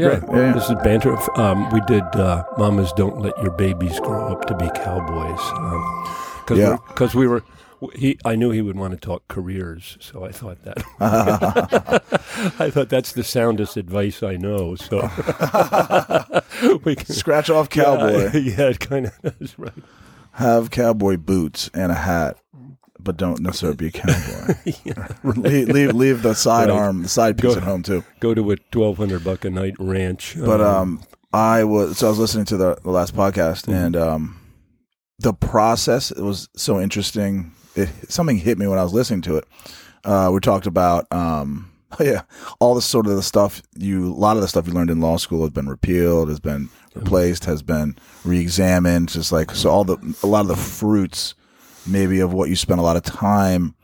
Yeah. Yeah, this is banter. Um, we did uh, "Mamas Don't Let Your Babies Grow Up to Be Cowboys" because Yeah. because we were. He, I knew he would want to talk careers, so I thought that. I thought that's the soundest advice I know. So we can Scratch off cowboy. Yeah, yeah it kind of is right. Have cowboy boots and a hat, but don't necessarily be a cowboy. leave, leave leave the sidearm, Right. the side piece Go- at home too. Go to a twelve hundred buck a night ranch. But um, I was so I was listening to the, the last podcast, and um, the process it was so interesting. It something hit me when I was listening to it. Uh, we talked about um, yeah, all the sort of the stuff you a lot of the stuff you learned in law school has been repealed, has been replaced, has been re-examined. Just like so, all the a lot of the fruits maybe of what you spent a lot of time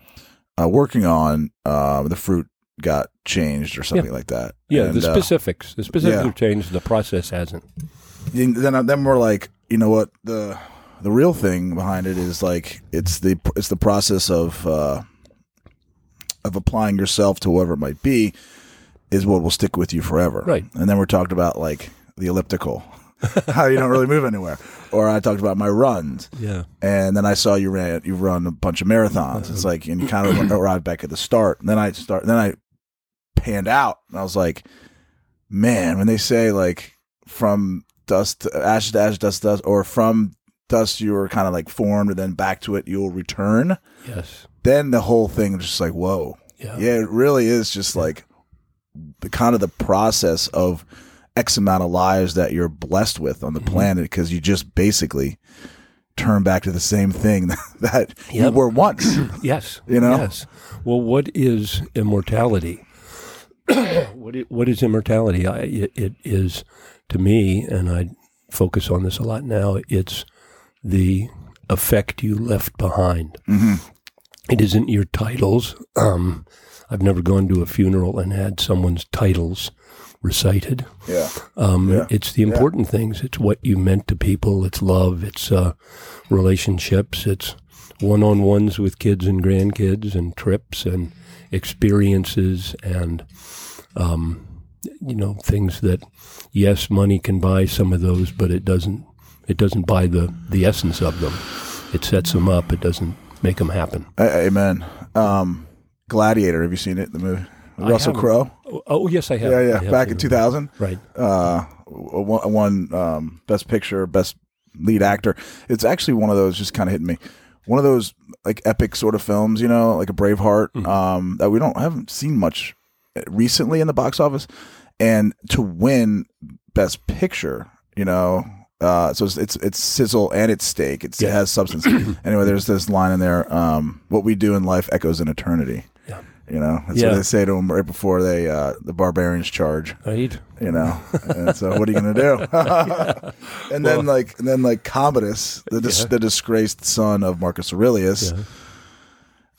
uh, working on, uh, the fruit got changed or something like that. yeah, And, the uh, specifics. The specifics yeah. have changed. The process hasn't. then then we're like, you know what the the real thing behind it is like it's the it's the process of uh, of applying yourself to whoever it might be is what will stick with you forever. Right. And then we're talked about like the elliptical, how you don't really move anywhere, or I talked about my runs. Yeah. And then I saw you ran you run a bunch of marathons. It's like and you kind of arrived back at the start. And then I start then I panned out and I was like, man, when they say like from dust to ash to ash, dust to dust, or from dust you were kind of like formed and then back to it you'll return. Yes. Then the whole thing just like, whoa. Yeah. Yeah, it really is just like the kind of the process of X amount of lives that you're blessed with on the Mm-hmm. planet because you just basically turn back to the same thing that you were once. Yes. You know? Yes. Well, what is immortality? What what is immortality? I, it, it is, to me, and I focus on this a lot now, it's the effect you left behind. It isn't your titles. Um, I've never gone to a funeral and had someone's titles recited. yeah. Um, Yeah. It's the important things. It's what you meant to people. It's love. It's uh, relationships. It's one-on-ones with kids and grandkids, and trips and experiences, and um, you know things that yes, money can buy some of those, but it doesn't. It doesn't buy the the essence of them. It sets them up. It doesn't make them happen. Amen. Um, Gladiator, have you seen it? The movie? Russell. Crowe? Oh, oh, yes, I have. Yeah, yeah. have Back in 2000. Right. uh, won, won um, best picture, best lead actor. It's actually one of those just kind of hitting me. One of those like epic sort of films, you know, like a Braveheart, um, that we don't haven't seen much recently in the box office, and to win best picture, you know. Uh, so it's, it's it's sizzle and it's steak. It's, It has substance. anyway, there's this line in there. Um, what we do in life echoes in eternity. Yeah. You know, that's Yeah. what they say to them right before they uh, the barbarians charge Right. you know. and so what are you going to do? and then like and then like Commodus, the dis- Yeah. the disgraced son of Marcus Aurelius, Yeah.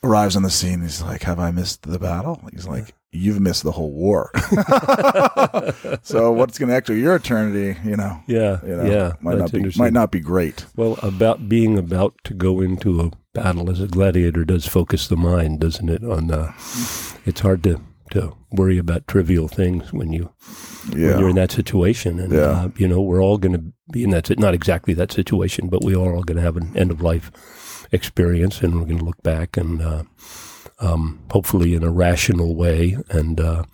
arrives on the scene. He's like, "Have I missed the battle?" He's like, "You've missed the whole war." so what's going to echo your eternity? You know. Yeah. You know, yeah. might that's not be might not be great. Well, about being about to go into a battle as a gladiator does focus the mind, doesn't it? On uh, it's hard to to worry about trivial things when you when you're in that situation, and Yeah. uh, you know we're all going to be in that not exactly that situation, but we are all going to have an end of life experience, and we're going to look back and. Uh, um, hopefully, in a rational way, and uh,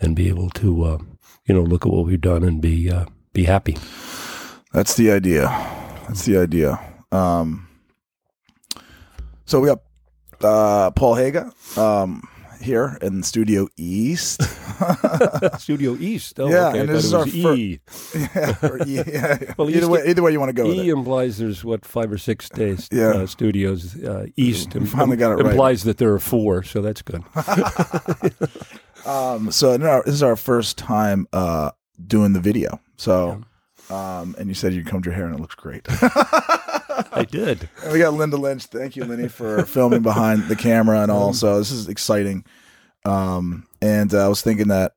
and be able to, uh, you know, look at what we've done and be uh, be happy. that's the idea. That's the idea. Um, so we got uh, Paul Haaga um, here in Studio East. Studio East. Oh, Yeah, okay. and this is our E. yeah, or E- yeah. Well, either way, either way you want to go with E implies there's what five or six days Yeah. uh, studios uh, east. We finally got it right. implies that there are four, so that's good. Um, so no, this is our first time uh, doing the video. So, um, and you said you combed your hair and it looks great. I did. And we got Linda Lynch. Thank you, Lindy, for filming behind the camera and all. So this is exciting. Um, and uh, I was thinking that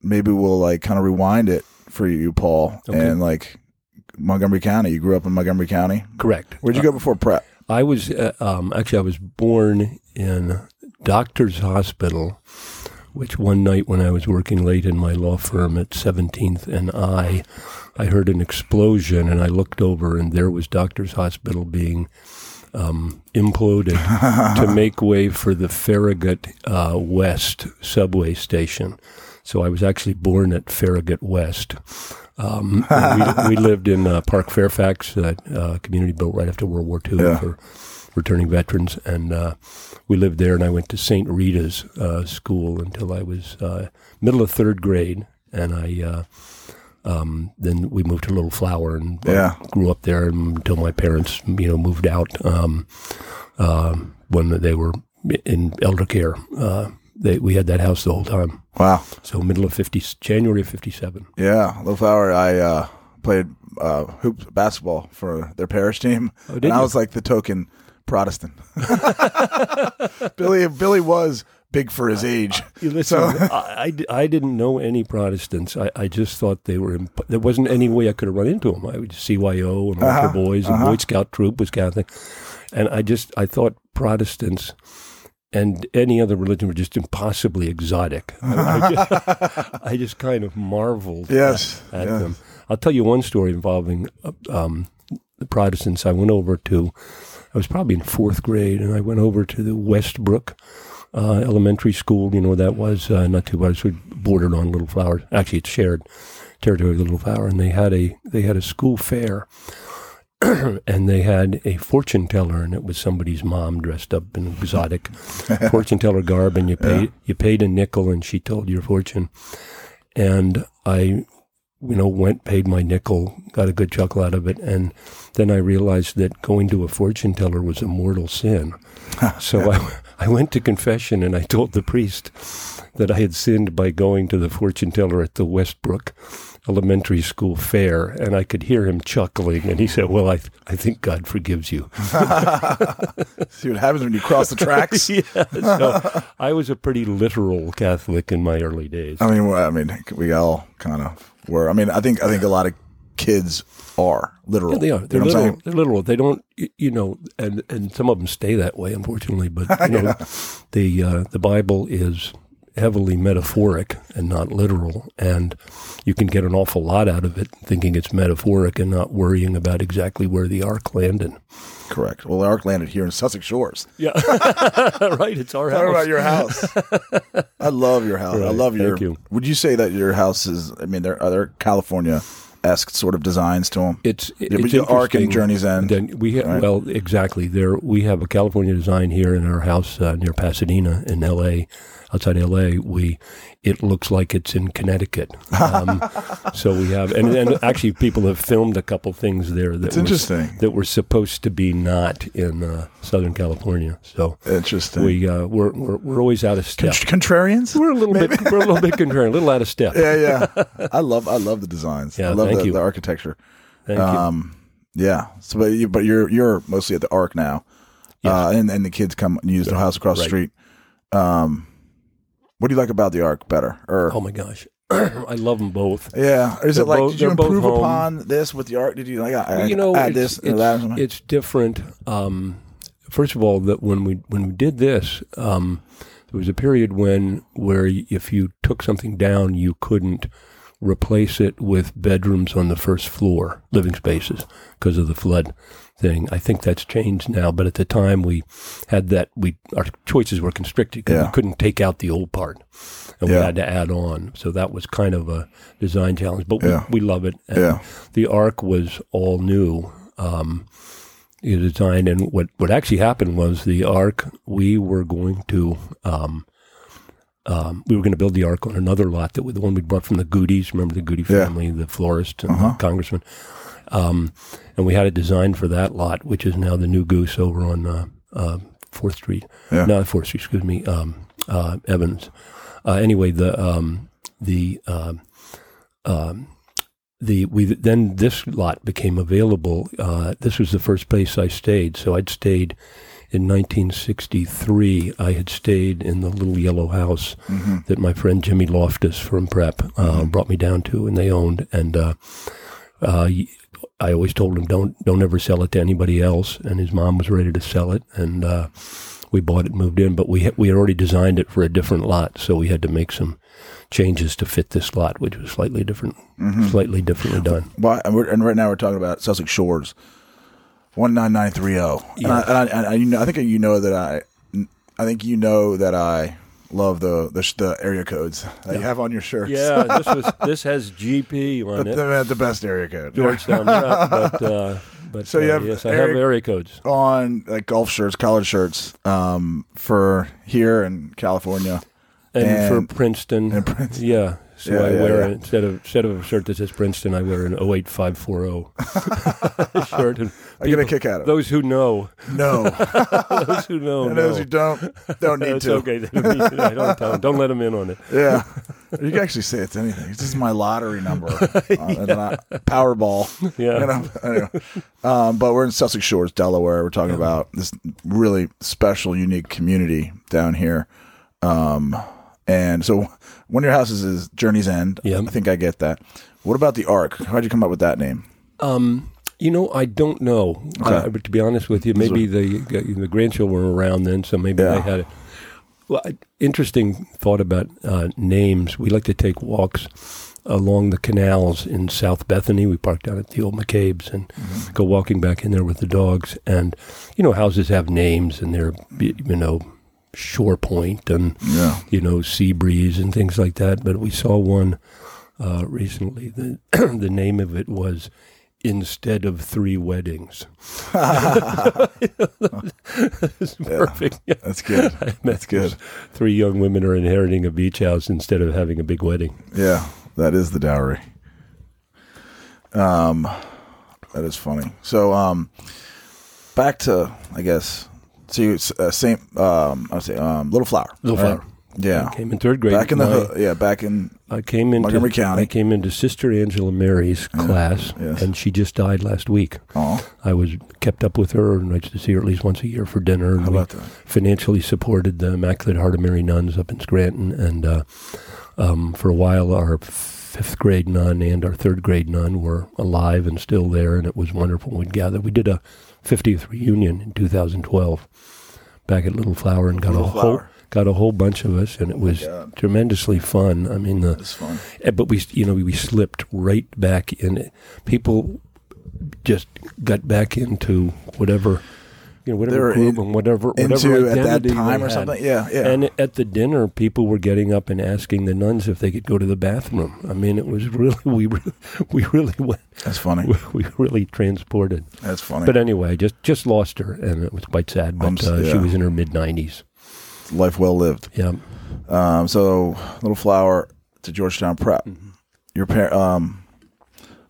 maybe we'll like kind of rewind it for you, Paul, Okay. and like Montgomery County. You grew up in Montgomery County. Correct. Where'd you go before prep? I was uh, um, actually I was born in Doctors Hospital, which one night when I was working late in my law firm at 17th and I, I heard an explosion and I looked over and there was Doctor's Hospital being um, imploded to make way for the Farragut uh, West subway station. So I was actually born at Farragut West. Um, we, we, lived in uh, Park Fairfax, a uh, community built right after World War II yeah. for returning veterans, and uh, we lived there. And I went to St. Rita's uh, school until I was uh, middle of third grade, and I um, then we moved to Little Flower and yeah. grew up there until my parents, you know, moved out um, when they were in elder care. They, we had that house the whole time. Wow. So middle of 50, January of 57. Yeah. Little Flower, I uh, played uh, hoop basketball for their parish team. Oh, and you? I was like the token Protestant. Billy Billy was big for his age. You listen, so. I, I, I, didn't know any Protestants. I, I just thought they were, imp- there wasn't any way I could have run into them. I was CYO and uh-huh, Boys and uh-huh. Boy Scout troop was Catholic. And I just, I thought Protestants – and any other religion were just impossibly exotic. I, I, just, I just, kind of marveled yes, at, at yes. them. I'll tell you one story involving uh, um, the Protestants. I went over to, I was probably in fourth grade, and I went over to the Westbrook uh, Elementary School. You know, that was uh, not too bad. It bordered on Little Flower. Actually, it's shared territory with Little Flower, and they had a they had a school fair and they had a fortune teller, and it was somebody's mom dressed up in exotic fortune teller garb, and you paid yeah. you paid a nickel, and she told your fortune. And I, you know, went paid my nickel, got a good chuckle out of it, and then I realized that going to a fortune teller was a mortal sin. so I I went to confession, and I told the priest that I had sinned by going to the fortune teller at the Westbrook elementary school fair, and I could hear him chuckling. And he said, "Well, I th- I think God forgives you." See what happens when you cross the tracks. yeah, so I was a pretty literal Catholic in my early days. I mean, I mean, we all kind of were. I mean, I think I think a lot of kids are literal. Yeah, they are. They're you know literal. They're literal. They don't, you know, and and some of them stay that way, unfortunately. But you know, yeah. the uh, the Bible is heavily metaphoric and not literal. And you can get an awful lot out of it thinking it's metaphoric and not worrying about exactly where the ark landed. Correct. Well, the ark landed here in Sussex Shores. Yeah. right. It's our house. Talk about your house. I love your house. Right. I love your. You. Would you say that your house is, I mean, there are there California esque sort of designs to them. It's it's the Ark and Journey's End. Then we ha- right? well exactly there we have a California design here in our house uh, near Pasadena in L.A outside LA, we it looks like it's in Connecticut. Um, so we have, and, and actually, people have filmed a couple things there that interesting that were supposed to be not in uh, Southern California. So interesting. We uh, we're, we're we're always out of step. Contrarians. We're a little Maybe. bit we're a little bit contrarian, a little out of step. Yeah, yeah. I love I love the designs. Yeah, I love the, the, architecture. Thank um, you. Yeah. So, but you, but you're you're mostly at the Arc now, yes. uh, and and the kids come and use the house across right. the street. Um, what do you like about the Ark better? Or oh my gosh, I love them both. Yeah, is they're it like both, did you improve upon this with the Ark? Did you like I, you know add it's, this it's, that? It's different. Um, first of all, that when we when we did this, um, there was a period when where if you took something down, you couldn't replace it with bedrooms on the first floor, living spaces, because of the flood thing. I think that's changed now, but at the time we had that. We our choices were constricted because Yeah. we couldn't take out the old part, and we had to add on. So that was kind of a design challenge, but Yeah. we, we love it. And Yeah. the arc was all new. Um, you designed, and what what actually happened was the arc We were going to. Um, um, we were going to build the Ark on another lot that was the one we brought from the Goody's. Remember the Goody Yeah. family, the florist and Uh-huh. the congressman. Um, and we had it designed for that lot, which is now the new Goose over on uh, uh, Fourth Street. Yeah. Not Fourth Street, excuse me, um, uh, Evans. Uh, anyway, the um, the um, um, the we then this lot became available. Uh, this was the first place I stayed, so I'd stayed in 1963. I had stayed in the little yellow house Mm-hmm. that my friend Jimmy Loftus from Prep uh, brought me down to, and they owned. And uh, uh, I always told him don't don't ever sell it to anybody else. And his mom was ready to sell it, and uh, we bought it, and moved in, but we had, we had already designed it for a different lot, so we had to make some changes to fit this lot, which was slightly different, Mm-hmm. slightly differently done. Well, and, we're, and right now we're talking about Sussex Shores, one nine nine three zero. And, I, and, I, and I, you know, I think you know that I, I think you know that I love the the, the area codes that you have on your shirts. Yeah, this was this has GP on it, the, the best area code. Georgetown, but uh, but So you uh, have yes, I have area codes. on like golf shirts, college shirts, um, for here in California. And, And- for Princeton, and Princeton. yeah. So Yeah, I yeah, wear yeah. instead of instead of a shirt that says Princeton, I wear an 08540 shirt. And I get a kick out of it. Those who know, No, those who know, and those who don't don't need to. okay. Don't, need to. I don't, tell them. don't let them in on it. Yeah, you can actually say it's anything. This is my lottery number, uh, and then I- Powerball. Yeah. You know, anyway. um, but we're in Sussex Shores, Delaware. We're talking about this really special, unique community down here. Um, and so one of your houses is Journey's End. Yeah. I think I get that. What about the Ark? How'd you come up with that name? Um, you know, I don't know. Okay. Uh, but to be honest with you, maybe the the grandchildren were around then, so maybe Yeah. they had it. Well, interesting thought about uh, names. We like to take walks along the canals in South Bethany. We park down at the old McCabe's and Mm-hmm. go walking back in there with the dogs. And you know, houses have names, and they're you know Shore Point and Yeah. you know, sea breeze and things like that. But we saw one uh, recently. The the name of it was instead of three weddings. perfect. Yeah. That's good. That's good. Three young women are inheriting a beach house instead of having a big wedding. Yeah, that is the dowry. Um, that is funny. So, um, back to I guess. So you uh, same. Um, I say um, Little Flower. Little right? Flower. Yeah. I came in third grade. Back in the My- hood. Yeah, back in. I came into Montgomery County. I came into Sister Angela Mary's class, yes. and she just died last week. Oh, I was kept up with her, and I used to see her at least once a year for dinner. and how about that? financially supported the Immaculate Heart of Mary nuns up in Scranton, and uh, um, for a while, our fifth grade nun and our third grade nun were alive and still there, and it was wonderful. We'd gather. We did a 50th reunion in 2012 back at Little Flower, and got Little a whole got a whole bunch of us, and it was tremendously fun. I mean, the fun. Eh, but we you know we slipped right back in it. people just got back into whatever you know whatever group in- and whatever whatever Into at that identity time or had. something. Yeah, yeah. and at the dinner people were getting up and asking the nuns if they could go to the bathroom i mean it was really we really, we really went That's funny. we really transported That's funny. but anyway just just lost her and it was quite sad but uh, she was in her mid 90s Life well lived. yeah Um, so Little Flower to Georgetown Prep. Mm-hmm. Your parent. Um,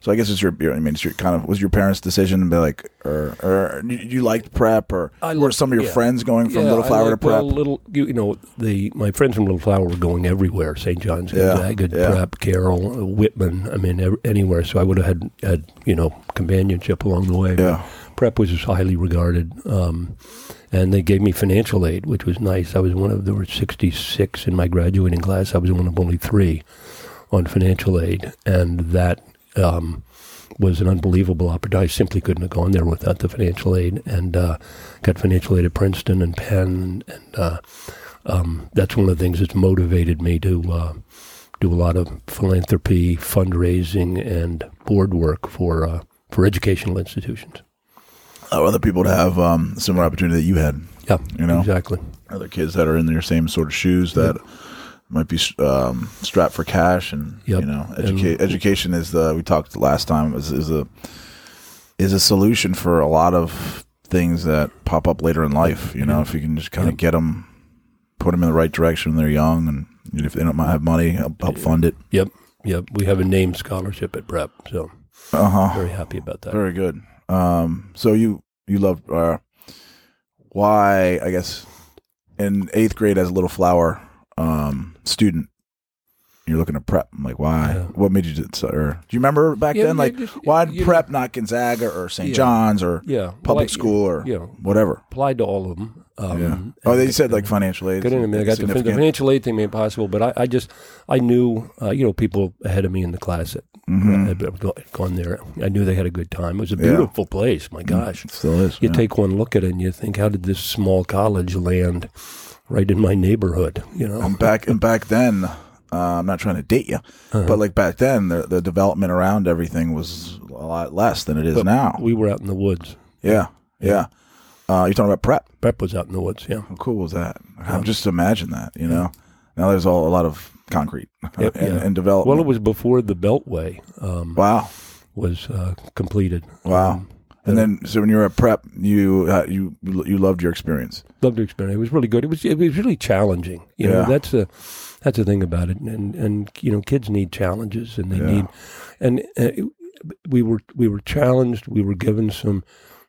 so I guess it's your. I mean, it's your kind of was your parents' decision to be like, or or you, you liked prep, or I were some of your yeah. friends going from Yeah, Little Flower to prep? Well, little, you, you know, the my friends from Little Flower were going everywhere. St. John's, Yeah, Gonzaga, yeah. Prep, Carroll, Whitman. I mean, ev- anywhere. So I would have had had you know companionship along the way. yeah, Prep was highly regarded, um, and they gave me financial aid, which was nice. I was one of there were sixty six in my graduating class. I was one of only three on financial aid, and that. Um, was an unbelievable opportunity. I simply couldn't have gone there without the financial aid, and uh, got financial aid at Princeton and Penn, and uh, um, that's one of the things that's motivated me to uh, do a lot of philanthropy, fundraising, and board work for uh, for educational institutions. Uh, other people to have um, similar opportunity that you had. Yeah, You know? exactly. Other kids that are in your same sort of shoes that might be um, strapped for cash, and Yep. you know, educa- education is the we talked last time is, is a is a solution for a lot of things that pop up later in life. You know, if you can just kind of get them, put them in the right direction when they're young, and if they don't have money, help, help fund it. Yep, yep. We have a named scholarship at Prep, so Uh huh. very happy about that. Very good. Um, so you you love uh, why I guess in eighth grade as a little flower um, student, You're looking to prep. I'm like, why? Yeah. What made you do so? Or do you remember back Yeah, then? Like, just- why prep not Gonzaga or St. John's or Yeah, public I- school or yeah. whatever? applied to all of them. Um, Yeah. Oh, they said like financial aid. In a minute. I got the, fin- the significant. financial aid thing made it possible, but I, I just I knew uh, you know people ahead of me in the class that Mhm. had gone there. I knew they had a good time. It was a beautiful place. My gosh, It still is. you take one look at it and you think, how did this small college land right in my neighborhood? You know, and back and back then, uh, I'm not trying to date you, Uh-huh. but like back then, the, the development around everything was a lot less than it is But now. we were out in the woods. yeah, yeah. Uh, you're talking about prep. Prep was out in the woods. Yeah, How cool was that? I'm just imagine that. You know, now there's all a lot of concrete Yeah, and, yeah. and development. well, it was before the Beltway um, wow, was uh, completed. wow. Um, and then, so when you were at prep, you uh, you you loved your experience. loved the experience. It was really good. It was it was really challenging. You know, Yeah. that's the that's the thing about it. And and you know, kids need challenges, and they Yeah. need and uh, we were we were challenged. We were given some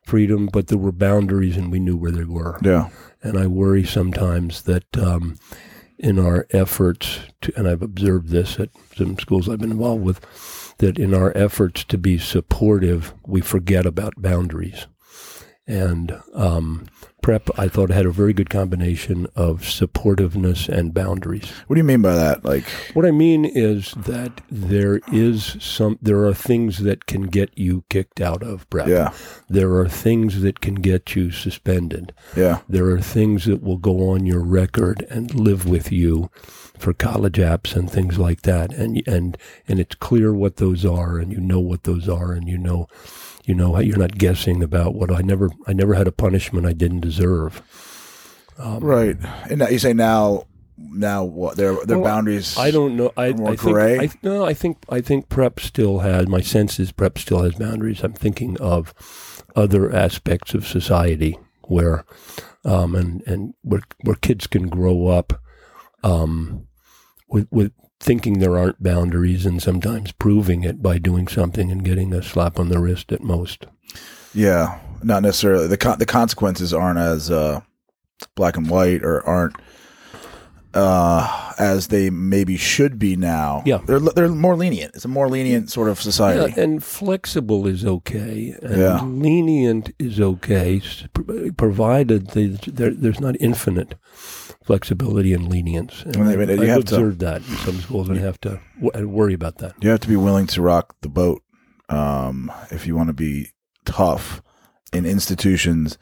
freedom, but there were boundaries, and we knew where they were. Yeah, And I worry sometimes that um, in our efforts to, and I've observed this at some schools I've been involved with, that in our efforts to be supportive, we forget about boundaries. And um, prep, I thought, had a very good combination of supportiveness and boundaries. what do you mean by that? Like, What I mean is that there is some, there are things that can get you kicked out of prep. yeah, There are things that can get you suspended. yeah, There are things that will go on your record and live with you for college apps and things like that. And and and it's clear what those are, and you know what those are, and you know, you know you're not guessing about what I never I never had a punishment I didn't deserve. Um, right. And now you say now, now what? Their their Well, boundaries. I don't know. I, More I think? I, no. I think I think prep still has. My sense is prep still has boundaries. I'm thinking of other aspects of society where, um, and and where where kids can grow up, um, with with thinking there aren't boundaries and sometimes proving it by doing something and getting a slap on the wrist at most. Yeah, not necessarily. the con- The consequences aren't as uh, black and white, or aren't uh, as they maybe should be now. Yeah. they're they're more lenient. It's a more lenient sort of society. Yeah, and flexible is okay, and Yeah. lenient is okay, provided they, there's not infinite flexibility and lenience. And I mean, you I've have to- observed that in some schools, and I have to w- I worry about that. You have to be willing to rock the boat um, if you want to be tough in institutions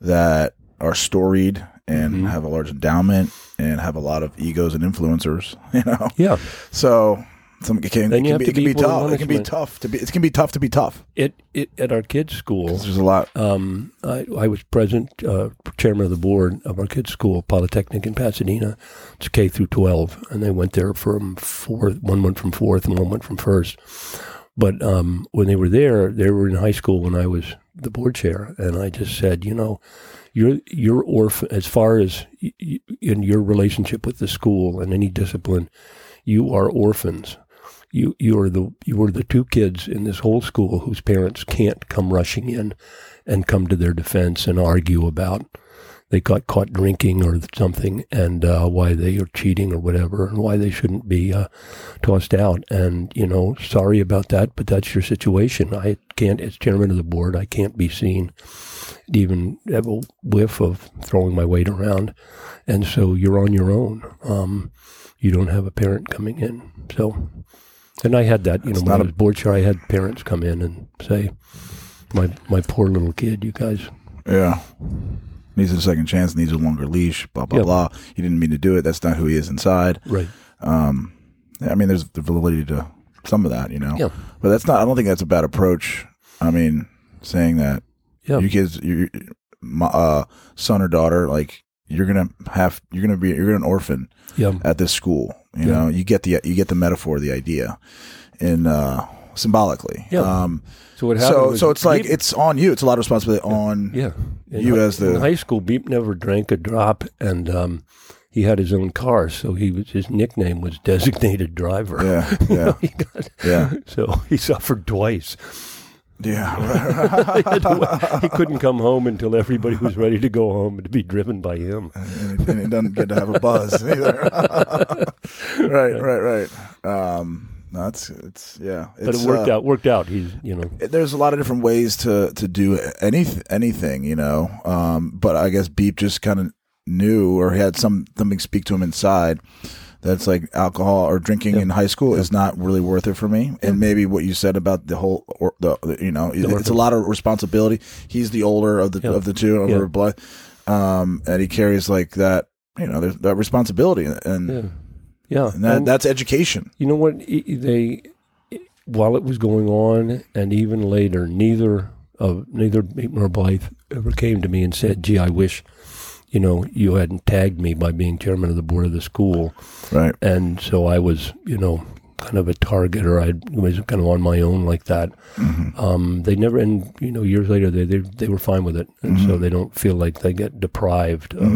that are storied and Mhm. have a large endowment and have a lot of egos and influencers. You know, Yeah, so some it can, Then it you can have be, to it can be tough. It can be tough to be. It can be tough to be tough. it, it at our kids' school. There's a lot. Um, I, I was president, uh, chairman of the board of our kids' school, Polytechnic in Pasadena. It's K through 12, and they went there from fourth. One went from fourth, and one went from first. But um, when they were there, they were in high school when I was the board chair, and I just said, you know, you're you're orphan as far as y- y- in your relationship with the school and any discipline, you are orphans. You you are the you are the two kids in this whole school whose parents can't come rushing in and come to their defense and argue about they got caught drinking or something and uh, why they are cheating or whatever and why they shouldn't be uh, tossed out. And, you know, sorry about that, but that's your situation. I can't, as chairman of the board, I can't be seen even have a whiff of throwing my weight around. And so you're on your own. Um, you don't have a parent coming in. So, and I had that, you know, It's not I a- was board chair, I had parents come in and say, my, my poor little kid, you guys Yeah. Needs a second chance. Needs a longer leash. Blah blah Yeah. blah. He didn't mean to do it. That's not who he is inside. Right. Um, I mean, there's the validity to some of that, you know. Yeah. But that's not. I don't think that's a bad approach. I mean, saying that Yeah. you kids, your my, uh, son or daughter, like you're gonna have, you're gonna be, you're gonna an orphan Yeah. at this school. You Yeah. know, you get the you get the metaphor, the idea, and uh, symbolically. Yeah. Um, So what happened so so it's like Beep- it's on you. It's a lot of responsibility on. yeah. In you as the- in high school, Beep never drank a drop, and um, he had his own car, so he was his nickname was designated driver. Yeah. Yeah. He got- Yeah. So he suffered twice. Yeah, he couldn't come home until everybody was ready to go home to be driven by him. and, he, and he doesn't get to have a buzz either. right, right, right. Um, no, it's it's yeah. But it worked uh, out. Worked out. He's you know. there's a lot of different ways to to do any anything, you know. Um, but I guess Beep just kind of knew or he had some something speak to him inside. That's like alcohol or drinking in high school is not really worth it for me. And maybe what you said about the whole, or the, the you know, it's a lot of responsibility. He's the older of the of the two over blood, um, and he carries like that, you know, there's that responsibility, and, Yeah. Yeah. and that, And- that's education. You know what? They, while it was going on, and even later, neither of neither Beaton nor Blythe ever came to me and said, "Gee, I wish, you know, you hadn't tagged me by being chairman of the board of the school." Right. And so I was, you know, kind of a target, or I was kind of on my own like that. Mm-hmm. Um, they never, and you know, years later, they they, they were fine with it, and Mm-hmm. so they don't feel like they get deprived of.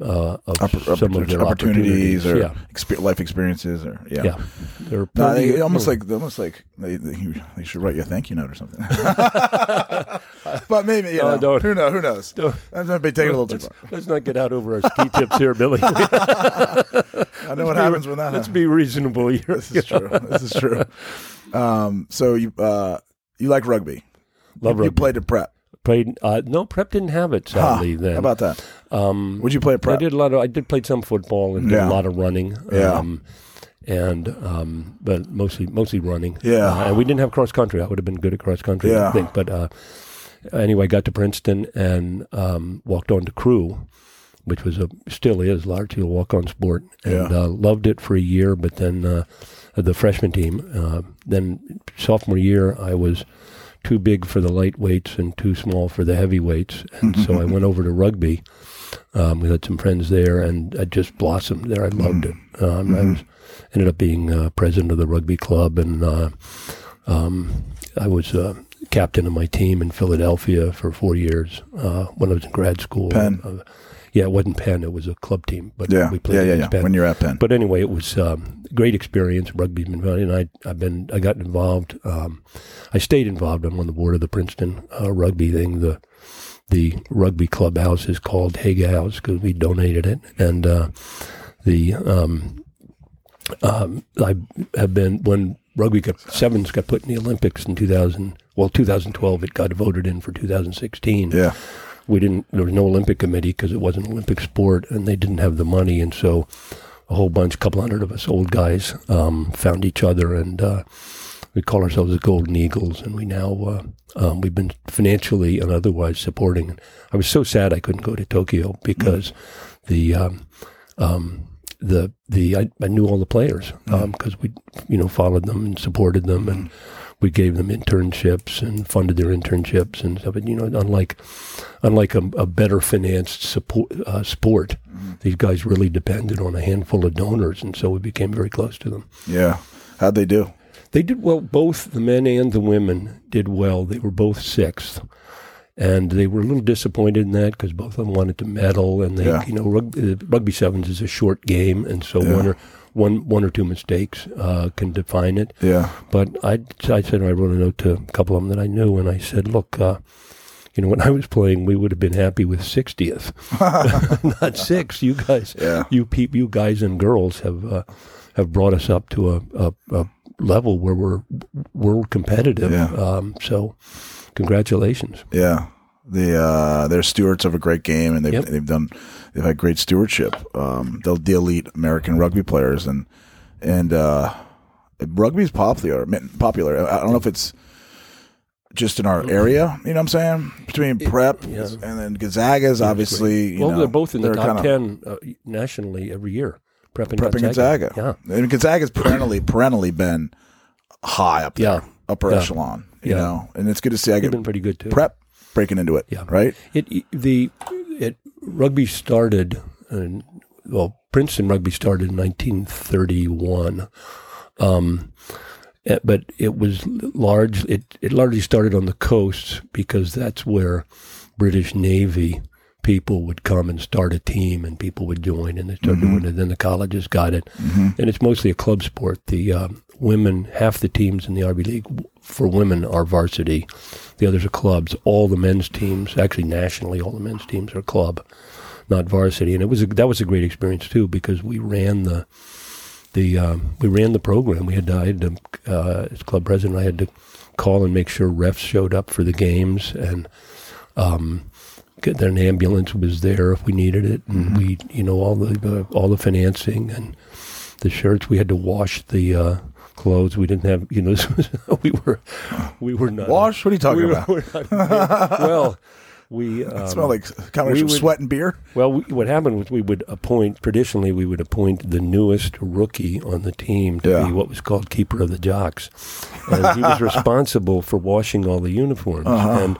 Uh, of Oppor- some of their opportunities, or yeah, expe- life experiences, or yeah. yeah, they're No, they, almost like almost like they, they, they should write you a thank you note or something. but maybe you No, know, who knows? Who knows? Don't. That might be taking a little too Let's, far. let's not get out over our ski tips here, Billy. I know what happens when that let's happens. be reasonable here. This is true. This is true. Um, so you uh, you like rugby? Love You rugby. played at prep. Played. Uh, no, prep didn't have it. Huh. Sadly, then. How about that? Um, Would you play at I did a lot of. I did play some football and did Yeah. a lot of running. Yeah. Um, and um, but mostly mostly running. Yeah. Uh, and we didn't have cross country. I would have been good at cross country, Yeah. I think. But uh, anyway, got to Princeton and um, walked on to crew, which was a still is largely a walk on sport, and Yeah. uh, loved it for a year. But then uh, the freshman team, uh, then sophomore year, I was too big for the lightweights and too small for the heavyweights, and so I went over to rugby. Um, we had some friends there, and I just blossomed there. I loved it. Um, I was ended up being uh, president of the rugby club, and uh, um, I was uh, captain of my team in Philadelphia for four years uh, when I was in grad school. Penn. Uh, yeah, it wasn't Penn; it was a club team. But Yeah, we played yeah, yeah, yeah. Penn. When you're at Penn, But anyway, it was um, a great experience. Rugby's been fun, and I I've been I got involved. Um, I stayed involved. I'm on the board of the Princeton uh, rugby thing. The the rugby clubhouse is called Haaga House because we donated it, and uh, the um, um, I have been when rugby got sevens got put in the Olympics in 2000. Well, 2012 it got voted in for 2016 yeah, we didn't there was no olympic committee because it wasn't an olympic sport and they didn't have the money. And so a whole bunch a couple hundred of us old guys um, found each other. And uh, we call ourselves the golden eagles and we now uh, um, we've been financially and otherwise supporting i was so sad i couldn't go to tokyo because the um, um, the the I, I knew all the players because we you know followed them and supported them and we gave them internships and funded their internships and stuff. And you know, unlike unlike a, a better financed support, uh, sport, these guys really depended on a handful of donors, and so we became very close to them. yeah. How'd they do? They did well. Both the men and the women did well. They were both sixth, and they were a little disappointed in that because both of them wanted to medal. And they, Yeah. you know, rugby, uh, rugby sevens is a short game, and so Yeah. one or one one or two mistakes uh, can define it. Yeah, But I, I said I wrote a note to a couple of them that I knew, and I said, look, uh, you know, when I was playing, we would have been happy with 60th, not six. You guys, Yeah. you peop, you guys and girls have uh, have brought us up to a, a, a level where we're world competitive. Yeah. Um, so, congratulations. yeah. The uh, they're stewards of a great game, and they've Yep. they've done they've had great stewardship. Um, the, the elite American rugby players, and and uh, rugby's popular. I Popular. I don't know if it's just in our area. You know what I'm saying? Between prep yeah. and then Gonzaga's obviously. You well, know, they're both in the top kinda- 10 uh, nationally every year. Prep and Prepping Gonzaga. Gonzaga. Yeah. And Gonzaga's perennially perennially been high up there, Yeah. upper Yeah. echelon. You Yeah. know, and it's good to see. I get been pretty good too. prep breaking into it. Yeah. Right. It the it rugby started in, well Princeton rugby started in 1931, um, eh, but it was large. It it largely started on the coast because that's where British Navy people would come and start a team, and people would join, and they started doing it. Then the colleges got it, and it's mostly a club sport. The um, women, half the teams in the RB League for women are varsity, the others are clubs. All the men's teams, actually nationally, all the men's teams are club, not varsity. And it was a, that was a great experience too because we ran the the um, we ran the program. We had to, I had to, uh, as club president, I had to call and make sure refs showed up for the games and um, get that an ambulance was there if we needed it, and we you know all the uh, all the financing and the shirts. We had to wash the. Uh, Clothes. We didn't have, you know. Was, we were, we were not Wash? What are you talking we about? we're not- well, we um, Smell like combination of would- sweat and beer. well, we, what happened was we would appoint traditionally we would appoint the newest rookie on the team to Yeah. be what was called keeper of the jocks, and he was responsible for washing all the uniforms. Uh-huh. And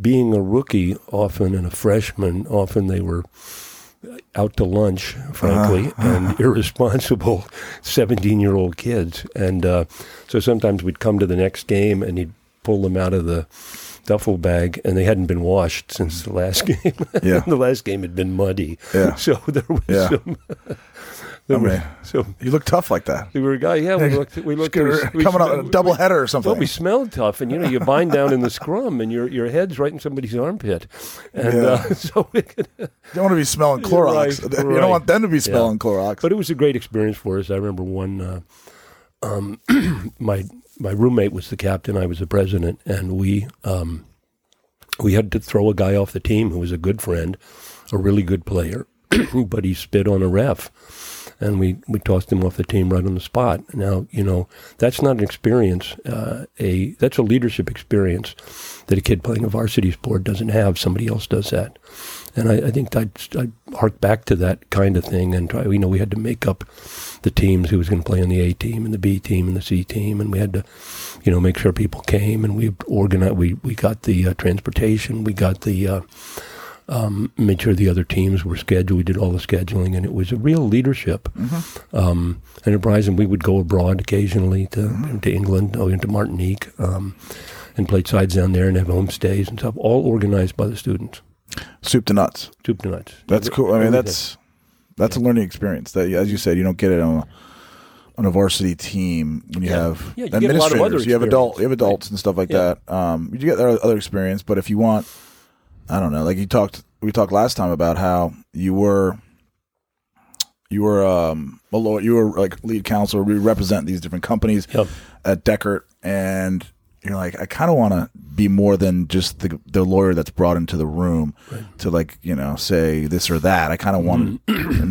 being a rookie, often and a freshman, often they were out to lunch, frankly, Uh-huh. and irresponsible seventeen-year-old kids. And uh, so sometimes we'd come to the next game and he'd pull them out of the duffel bag, and they hadn't been washed since the last game. Yeah. the last game had been muddy. Yeah. So there was Yeah. some. There I was- mean, so You look tough like that. we were a guy. Yeah, we looked. We looked. we- we coming out a double header or something. Well, we smelled tough, and you know, you bind down in the scrum, and your your head's right in somebody's armpit, and Yeah. uh, so. We could, you don't want to be smelling Clorox. right, you right. don't want them to be smelling Clorox. But it was a great experience for us. I remember one. Uh, um, my my roommate was the captain. I was the president, and we um, we had to throw a guy off the team who was a good friend, a really good player, but he spit on a ref, and we we tossed him off the team right on the spot. Now you know that's not an experience. Uh, a that's a leadership experience that a kid playing a varsity sport doesn't have. Somebody else does that. And I, I think I'd, I'd hark back to that kind of thing and try, you know, we had to make up the teams who was going to play on the A team and the B team and the C team. And we had to, you know, make sure people came and we organized, we, we got the uh, transportation, we got the, uh, um, made sure the other teams were scheduled. We did all the scheduling and it was a real leadership um, enterprise. And we would go abroad occasionally to, to England, or into Martinique, um, and played sides down there and have homestays and stuff, all organized by the students. Soup to nuts. Soup to nuts. That's cool. I mean, that's that's a learning experience. That, as you said, you don't get it on a, on a varsity team when you Yeah. have Yeah, you get a lot of other administrators. You have adult, you have adults and stuff like Yeah. that. Um, you get their other experience, but if you want, I don't know. Like you talked, we talked last time about how you were. You were um, a lawyer. You were like lead counsel. We represent these different companies Yep. at Dechert, and you're like, I kind of want to be more than just the the lawyer that's brought into the room to like you know say this or that. I kind of want.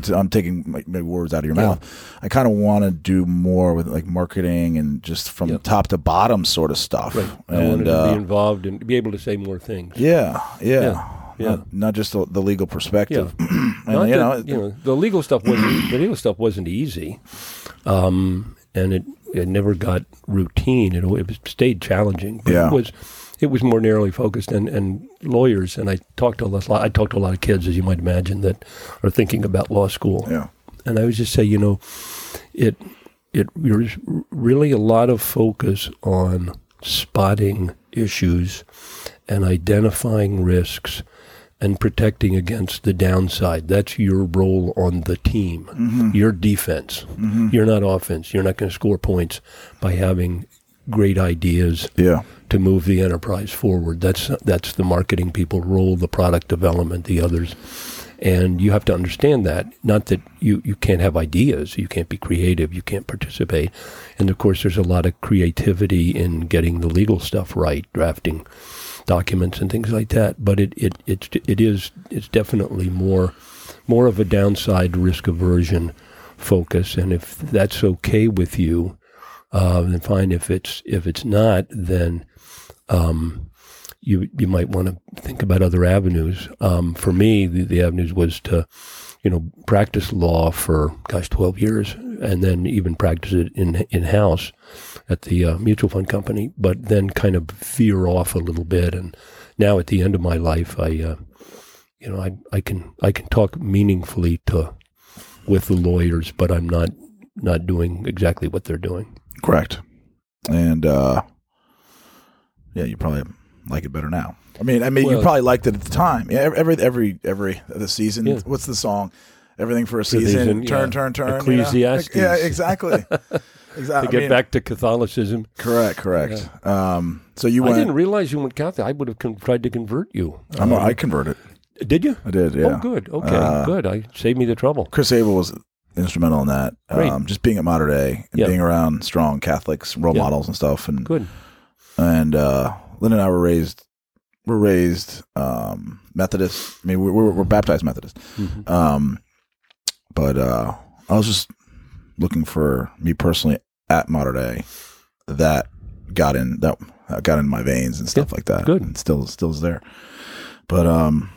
to- I'm taking my, my words out of your. Yeah. mouth. I kind of want to do more with like marketing and just from Yep. top to bottom sort of stuff. Right. And uh, be involved and be able to say more things. yeah, yeah, Yeah, yeah. Not, not just the, the legal perspective. and you that- know, you know, the legal stuff wasn't the legal stuff wasn't easy, um, and it it never got routine. It, it stayed challenging. But Yeah. it was it was more narrowly focused, and, and lawyers. And I talked to a lot. I talked to a lot of kids, as you might imagine, that are thinking about law school. yeah, and I would just say, you know, it it there's really a lot of focus on spotting issues and identifying risks and protecting against the downside. That's your role on the team. Mm-hmm. Your defense. Mm-hmm. You're not offense. You're not going to score points by having great ideas yeah, to move the enterprise forward. That's that's the marketing people role, the product development, the others. And you have to understand that. Not that you, you can't have ideas, you can't be creative, you can't participate. And of course, there's a lot of creativity in getting the legal stuff right, drafting documents and things like that. But it, it, it, it is it's definitely more more of a downside risk aversion focus. And if that's okay with you, uh, then fine. If it's if it's not, then um, you you might want to think about other avenues. Um, for me, the, the avenues was to, you know, practice law for gosh, twelve years, and then even practice it in in house at the uh, mutual fund company. But then kind of veer off a little bit, and now at the end of my life, I, uh, you know, I I can I can talk meaningfully to with the lawyers, but I'm not not doing exactly what they're doing. correct. And uh, yeah, you probably like it better now. I mean, I mean, you probably liked it at the time. Yeah, every every every the season. Yeah. What's the song? Everything for a season. season, turn, yeah. turn, turn. you know? Ecclesiastes. Yeah, exactly. to exactly. get back to Catholicism. Correct, correct. Um, so you I didn't realize you went Catholic. I would have con- tried to convert you. I'm, Um, I converted. did you? I did. Yeah. Oh, good. Okay, Uh, good. I saved me the trouble. Chris Abel was instrumental in that. Great. Um, just being at Mater Dei and Yeah. being around strong Catholics, role Yeah. models and stuff. And Good. and uh, Lynn and I were raised. We're raised um, Methodist. I mean, we're, we're, we're baptized Methodist. Mhm. Um, but uh, I was just looking for me personally at Mater Dei that got in that got in my veins and stuff like that. good. and still still is there. But um,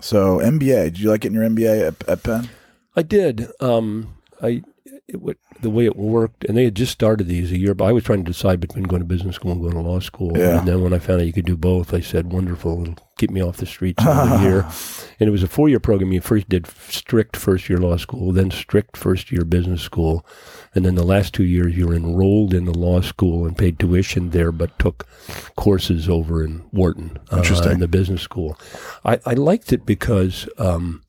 so MBA. Did you like getting your MBA at, at Penn? I did. Um, I it, what, the way it worked, and they had just started these a year. But I was trying to decide between going to business school and going to law school. Yeah. And then when I found out you could do both, I said, "Wonderful! It'll keep me off the streets another year." And it was a four-year program. You first did strict first-year law school, then strict first-year business school, and then the last two years you were enrolled in the law school and paid tuition there, but took courses over in Wharton, uh, in the business school. I, I liked it because. Um,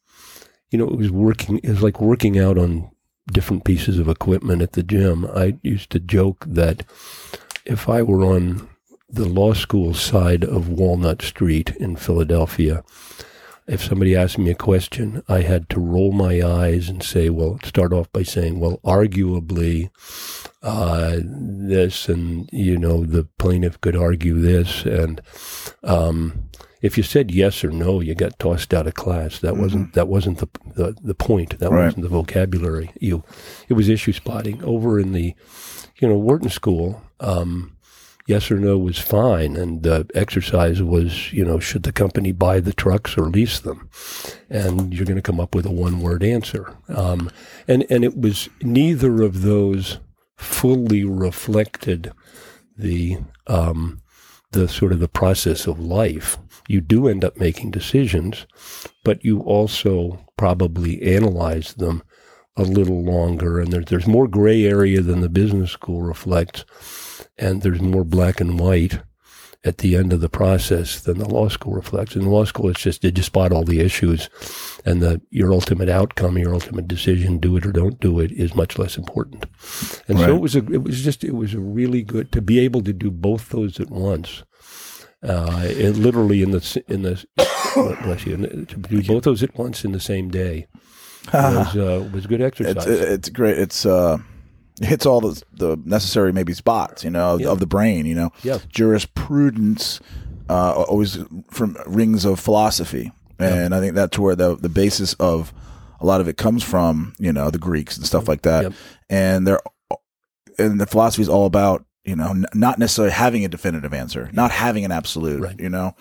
you know, it was working, it was like working out on different pieces of equipment at the gym. I used to joke that if I were on the law school side of Walnut Street in Philadelphia, if somebody asked me a question, I had to roll my eyes and say, well, start off by saying, well, arguably, uh, this, and, you know, the plaintiff could argue this. And, um, if you said yes or no, you got tossed out of class. That wasn't that wasn't the, the the point. That Right. wasn't the vocabulary. You, it was issue spotting. Over in the, you know, Wharton School, um, yes or no was fine, and the exercise was, you know, should the company buy the trucks or lease them, and you're going to come up with a one word answer. Um, and and it was neither of those fully reflected the um, the sort of the process of life. You do end up making decisions, but you also probably analyze them a little longer, and there, there's more gray area than the business school reflects, and there's more black and white at the end of the process than the law school reflects. In the law school, it's just did you spot all the issues, and the your ultimate outcome, your ultimate decision, do it or don't do it, is much less important. And so it was a, it was just it was a really good to be able to do both those at once. Uh, it literally in the in the bless you to do both those at once in the same day was uh, was good exercise. it's it's great. It's uh, it hits all the the necessary maybe spots, you know, Yeah. of the brain. You know, Yeah. jurisprudence uh, always from rings of philosophy, and I think that's where the the basis of a lot of it comes from. You know, the Greeks and stuff like that, and they're and the philosophy is all about you know n- not necessarily having a definitive answer, not having an absolute. Right. You know.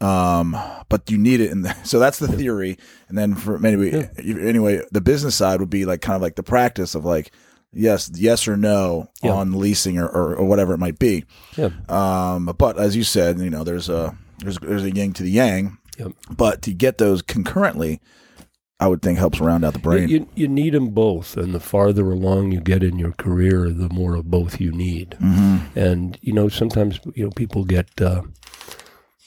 Um, but you need it in the, so that's the theory. And then for maybe, anyway, the business side would be like kind of like the practice of like, yes, yes or no Yeah. on leasing or, or, or whatever it might be. yeah, Um, but as you said, you know, there's a, there's, there's a yin to the yang, Yep. but to get those concurrently, I would think helps round out the brain. You, you need them both, and the farther along you get in your career, the more of both you need. Mm-hmm. And you know, sometimes you know people get uh,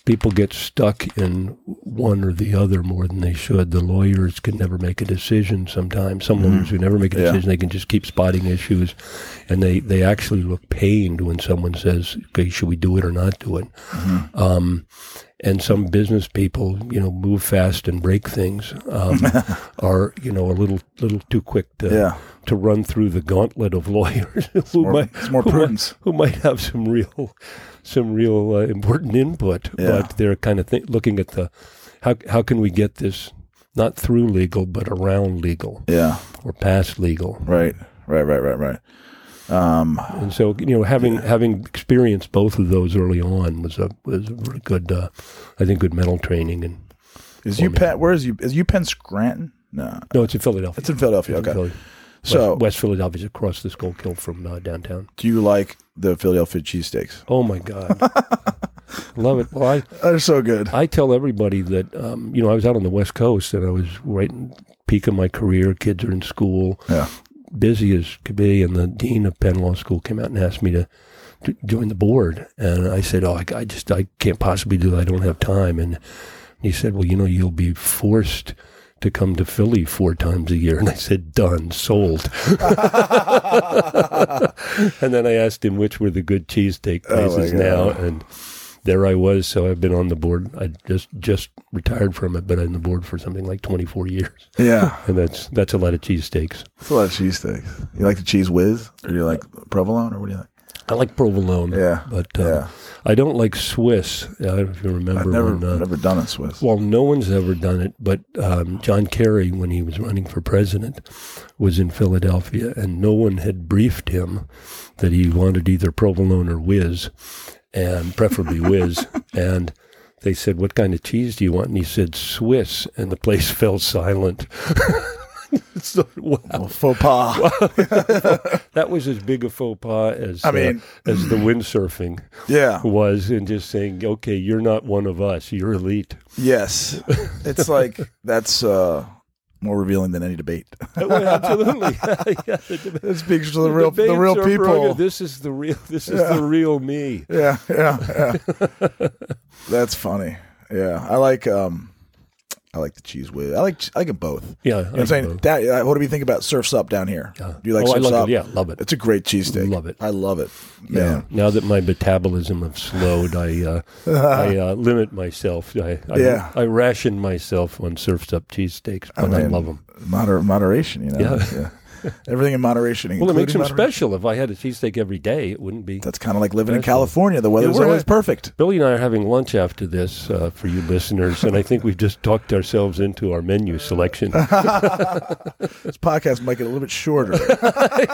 people get stuck in one or the other more than they should. The lawyers can never make a decision. Sometimes some lawyers who never make a Mm-hmm. Yeah. decision, they can just keep spotting issues, and they they actually look pained when someone says, "Okay, should we do it or not do it?" Mm-hmm. Um, and some business people, you know, move fast and break things, um, are you know a little little too quick to Yeah. to run through the gauntlet of lawyers who more- might it's more who might- who might have some real some real uh, important input, Yeah. but they're kind of th- looking at the how how can we get this not through legal but around legal Yeah. or past legal. Right. Right. Right. Right. Right. Um, And so you know having having experienced both of those early on was a was a really good uh, I think good mental training and is you me. UPenn, where is you, is UPenn Scranton? No, no it's in Philadelphia. it's in Philadelphia. It's in Okay. Philly. So West, West Philadelphia is across the Schuylkill from uh, downtown. do you like the Philadelphia cheesesteaks? Oh my God, love it. Well, I, They're so good. I tell everybody that um, you know I was out on the West Coast and I was right in peak of my career. Kids are in school, Yeah. Busy as could be, and the dean of Penn Law School came out and asked me to to join the board. And I said, oh, I, I just I can't possibly do that. I don't have time. And he said, well, you know, you'll be forced to come to Philly four times a year. And I said, done, sold. and then I asked him which were the good cheesesteak Oh, places God. now. And there I was. So I've been on the board. I just just retired from it, but on the board for something like 24 years. Yeah, And that's that's a lot of cheesesteaks. it's a lot of cheesesteaks. You like the cheese whiz, or do you like provolone, or what do you like? I like provolone. Yeah, But uh, yeah. I don't like Swiss. I don't know if you remember. I've never, when, uh, never done it Swiss. Well, no one's ever done it, but um, John Kerry, when he was running for president, was in Philadelphia, and no one had briefed him that he wanted either provolone or whiz, and preferably whiz. and they said, "What kind of cheese do you want?" And he said, "Swiss," and the place fell silent. so, wow, Well, faux pas. that was as big a faux pas as I uh, mean- as the windsurfing yeah. was, in just saying, "Okay, you're not one of us. You're elite." Yes. It's like that's uh, more revealing than any debate. Oh, absolutely. yeah, the it speaks to the real, the real people. This is the real. This is the real me. Yeah, yeah, yeah. That's funny. Yeah, I like um, I like the cheese whiz. I like I like them both. Yeah, know what I'm saying, Down- uh, what do you think about Surf's Up down here? Do you like oh, I Surf's Up? it. Yeah, love it. It's a great cheesesteak. Love it. I love it. Yeah. Man. Now that my metabolism has slowed, I uh, I uh, limit myself. I I, Yeah. I ration myself on Surf's up cheesesteaks, but I, mean, love them. Moder- moderation, you know. Yeah. Everything in moderation. Well, it makes them moderation. special. If I had a cheesesteak every day, it wouldn't be. That's kind of like living in California. The weather's we're always at- perfect. Billy and I are having lunch after this uh, for you listeners, and I think we've just talked ourselves into our menu selection. This podcast might get a little bit shorter.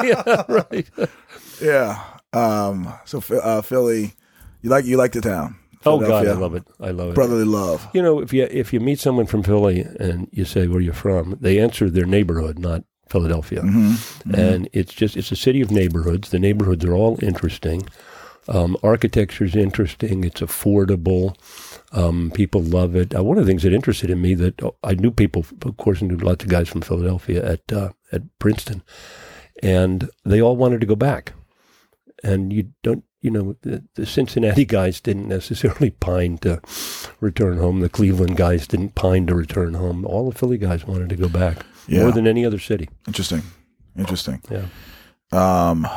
yeah, right. yeah. Um. So uh, Philly, you like you like the town. Oh God, I love it. I love it. Brotherly love. You know, if you if you meet someone from Philly and you say where you're from, they answer their neighborhood, not Philadelphia. Mm-hmm. And it's just it's a city of neighborhoods. The neighborhoods are all interesting. Um, Architecture is interesting. It's affordable. Um, people love it. Uh, one of the things that interested in me that oh, I knew people, of course, I knew lots of guys from Philadelphia at uh, at Princeton, and they all wanted to go back. And you don't, you know, the, the Cincinnati guys didn't necessarily pine to return home. The Cleveland guys didn't pine to return home. All the Philly guys wanted to go back Yeah. more than any other city. Interesting. Interesting. Yeah. Um,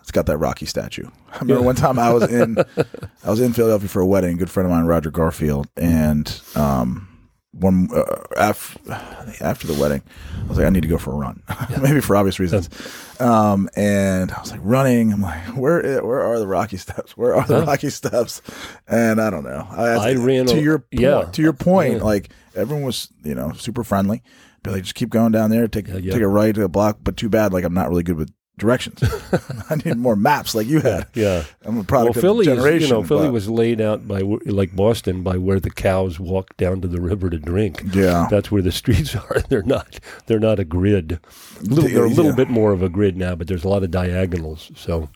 it's got that Rocky statue. I remember one time I was in, I was in Philadelphia for a wedding. A good friend of mine, Roger Garfield, and um, one uh, after after the wedding, I was like, I need to go for a run, maybe for obvious reasons. Um, and I was like running. I'm like, where where are the Rocky steps? Where are the Huh? Rocky steps? And I don't know. I, I ran to o- your point, yeah. to your point. Yeah. Like everyone was, you know, super friendly. Be like, just keep going down there. Take Yeah, yeah. take a right to a block. But too bad, like I'm not really good with directions. I need more maps like you had. Yeah. I'm a Well, product Philly, of is, generation. you know, Philly but- was laid out by like Boston by where the cows walk down to the river to drink. yeah, That's where the streets are. They're not. They're not a grid. Little, they're a little Yeah. bit more of a grid now, but there's a lot of diagonals. So,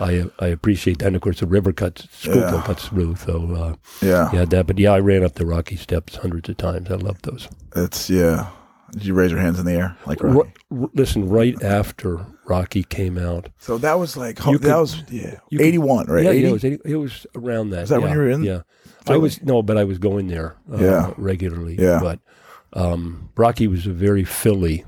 I I appreciate that. And of course, the river cuts, Schuylkill Yeah. cuts through. So, uh, yeah, yeah, that. But yeah, I ran up the Rocky Steps hundreds of times. I love those. It's yeah. Did you raise your hands in the air like Rocky? R- listen, right after Rocky came out, So that was like that could- was yeah, eighty one, right? yeah, yeah, it was, 80 it was around that. Is that when yeah, you were in Yeah, I was no, but I was going there. Uh, Yeah. regularly. Yeah. but um, Rocky was a very Philly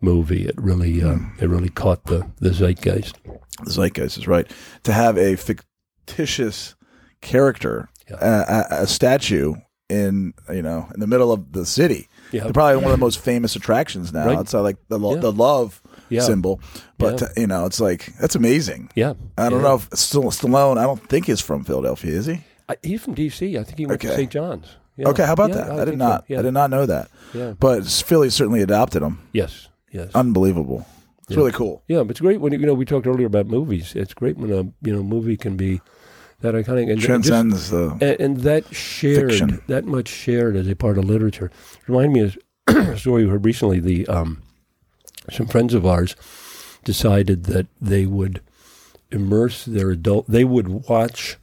movie. It really, uh, Hmm. it really caught the the zeitgeist. the zeitgeist is right. To have a fictitious character, Yeah. a, a, a statue in you know in the middle of the city. Yeah, They're probably one of the most famous attractions now. Right. It's like the lo- Yeah. the love Yeah. symbol, but Yeah. you know it's like that's amazing. yeah. I don't know if St- Stallone. I don't think is from Philadelphia. Is he? I, he's from D.C. I think he went to Okay. St. John's. Yeah. Okay, how about that? I, did think so. not. Yeah. I did not know that. Yeah. But Philly certainly adopted him. Yes. Yes. Unbelievable. It's really cool. Yeah, but it's great when you know we talked earlier about movies. It's great when a you know movie can be that iconic and and just- the. and, and that shared Fiction. that much shared as a part of literature. Remind me of a story we heard recently. The um, some friends of ours decided that they would immerse their adult. They would watch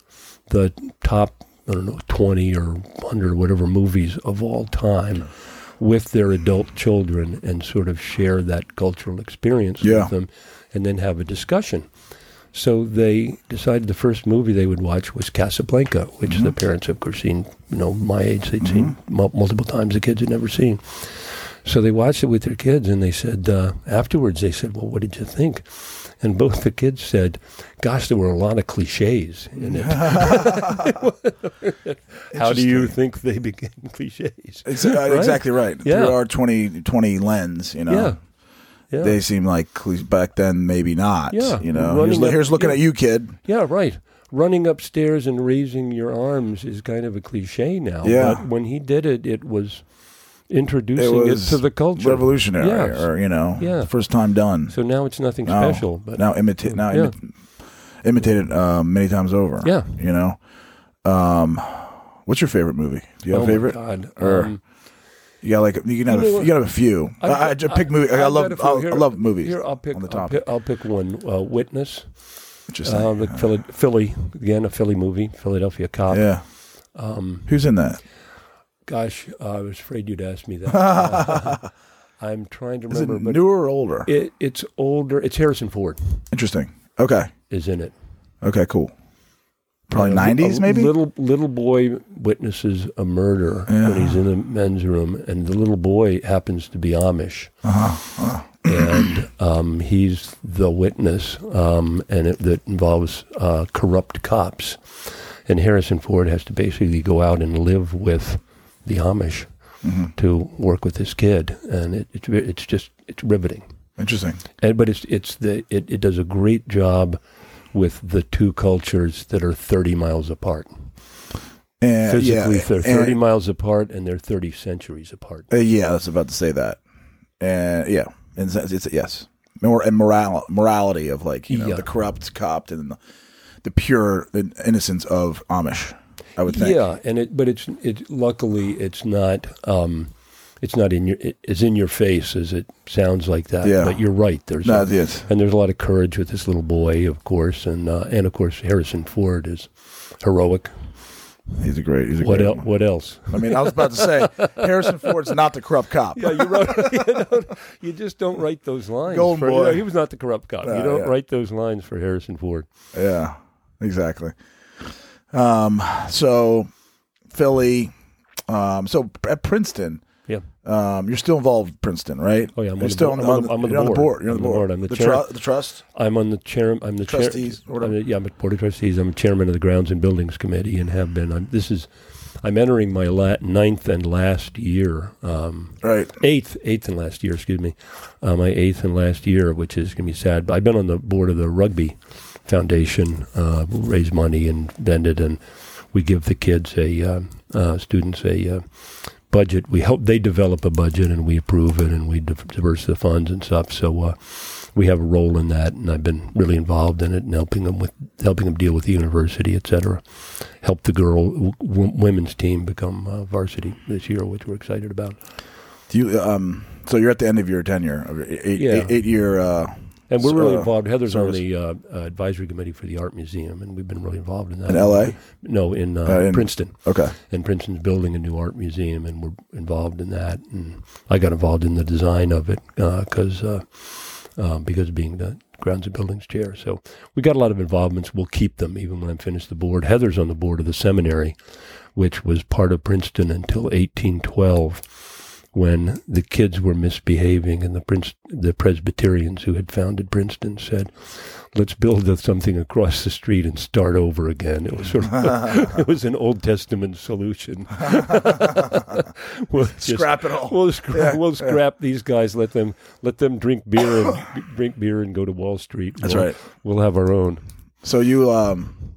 the top I don't know twenty or hundred or whatever movies of all time with their adult children and sort of share that cultural experience Yeah. with them, and then have a discussion. So they decided the first movie they would watch was Casablanca, which Mm-hmm. the parents, of course, seen. You know, my age, they'd seen mul- multiple times. The kids had never seen. So they watched it with their kids, and they said uh, afterwards, they said, "Well, what did you think?" And both the kids said, "Gosh, there were a lot of cliches in it. How do you think they became cliches?" Ex- uh, Right? Exactly right. Yeah. Through our 2020 lens, you know. Yeah, yeah, They seem like back then, maybe not. Yeah. You know, here's, up- here's looking yeah. at you, kid. yeah, right. Running upstairs and raising your arms is kind of a cliche now. Yeah. But when he did it, it was introducing It it, to the culture. Revolutionary, Yes. or you know, Yeah. first time done. So now it's nothing Now- special. But now imitate, now Yeah. imi- imitated um, many times over. Yeah. You know, um, what's your favorite movie? Do you have oh a favorite? God. Or- Um, You got like you can have You a, know f- you can have a few. I, I've I, just pick movie. I, I've love a. I, I love movies. Here, I'll pick. on the I'll pick, I'll pick one. Uh, Witness. Interesting. Uh, the Philly, Philly again, a Philly movie, Philadelphia Cop. yeah. Um, Who's in that? gosh, uh, I was afraid you'd ask me that. Uh, I'm trying to Is it remember, newer or older? it, it's older. It's Harrison Ford Interesting. Okay. is in it. Okay. Cool. Probably nineties, maybe. Little little boy witnesses a murder Yeah. when he's in the men's room, and the little boy happens to be Amish, Uh-huh. and um, he's the witness, um, and it, that involves uh, corrupt cops, and Harrison Ford has to basically go out and live with the Amish hmm to work with this kid, and it, it's it's just it's riveting. Interesting. And, but it's it's the it, it does a great job with the two cultures that are 30 miles apart. And Physically, yeah, they're 30 and- miles apart and they're 30 centuries apart. Uh, yeah, I was about to say that. And yeah, and it's, it's yes, more and moral morality of like you know Yeah. the corrupt cop and the, the pure innocence of Amish. I would think. Yeah, and it but it's it luckily it's not um it's not in your it, it's in your face as it sounds like that. Yeah. But you're right. There's No, a- and there's a lot of courage with this little boy, of course, and uh, and of course Harrison Ford is heroic. He's a great. He's a What great. one. What else? I mean, I was about to say Harrison Ford's not the corrupt cop. Yeah, you wrote. you, you just don't write those lines. Golden for, boy. he was not the corrupt cop. Uh, you don't yeah. write those lines for Harrison Ford. Yeah, exactly. Um, so Philly, um, so at Princeton. Um, you're still involved with Princeton, right? Oh yeah, I'm you're on still the, on, board. on, I'm on the, you're on the board. You're on the board. I'm the, the, chair. tru- the trust. I'm on the chair. I'm the Trustees, chair. I'm the- yeah, I'm at board of trustees. I'm chairman of the grounds and buildings committee, and have been. I'm, this is. I'm entering my la- ninth and last year. Um, Right. eighth, eighth and last year. Excuse me, uh, my eighth and last year, which is going to be sad. But I've been on the board of the rugby foundation, uh, raise money and vend it, and we give the kids a uh, uh, students a uh, budget. We help they develop a budget, and we approve it, and we div- diverse the funds and stuff. So. Uh, we have a role in that, and I've been really involved in it and helping them with helping them deal with the university, et cetera. Help the girl w- women's team become uh, varsity this year, which we're excited about. Do you? Um, so you're at the end of your tenure of your eight, Yeah. eight, eight year. Uh, And we're really Uh, involved. Heather's on the uh, uh, advisory committee for the art museum, and we've been really involved in that. In LA? No, in, uh, Uh, in- Princeton. okay. And Princeton's building a new art museum, and we're involved in that. And I got involved in the design of it because uh, uh, because of being the grounds and buildings chair. So we got a lot of involvements. We'll keep them even when I'm finished the board. Heather's on the board of the seminary, which was part of Princeton until 1812 when the kids were misbehaving and the Prince, the Presbyterians who had founded Princeton said, let's build a- something across the street and start over again. It was sort of, it was an Old Testament solution. we'll just- Scrap it all. We'll, scra- Yeah, we'll yeah. scrap these guys. Let them let them drink beer and drink beer and go to Wall Street. That's We'll- right. We'll have our own. So you um,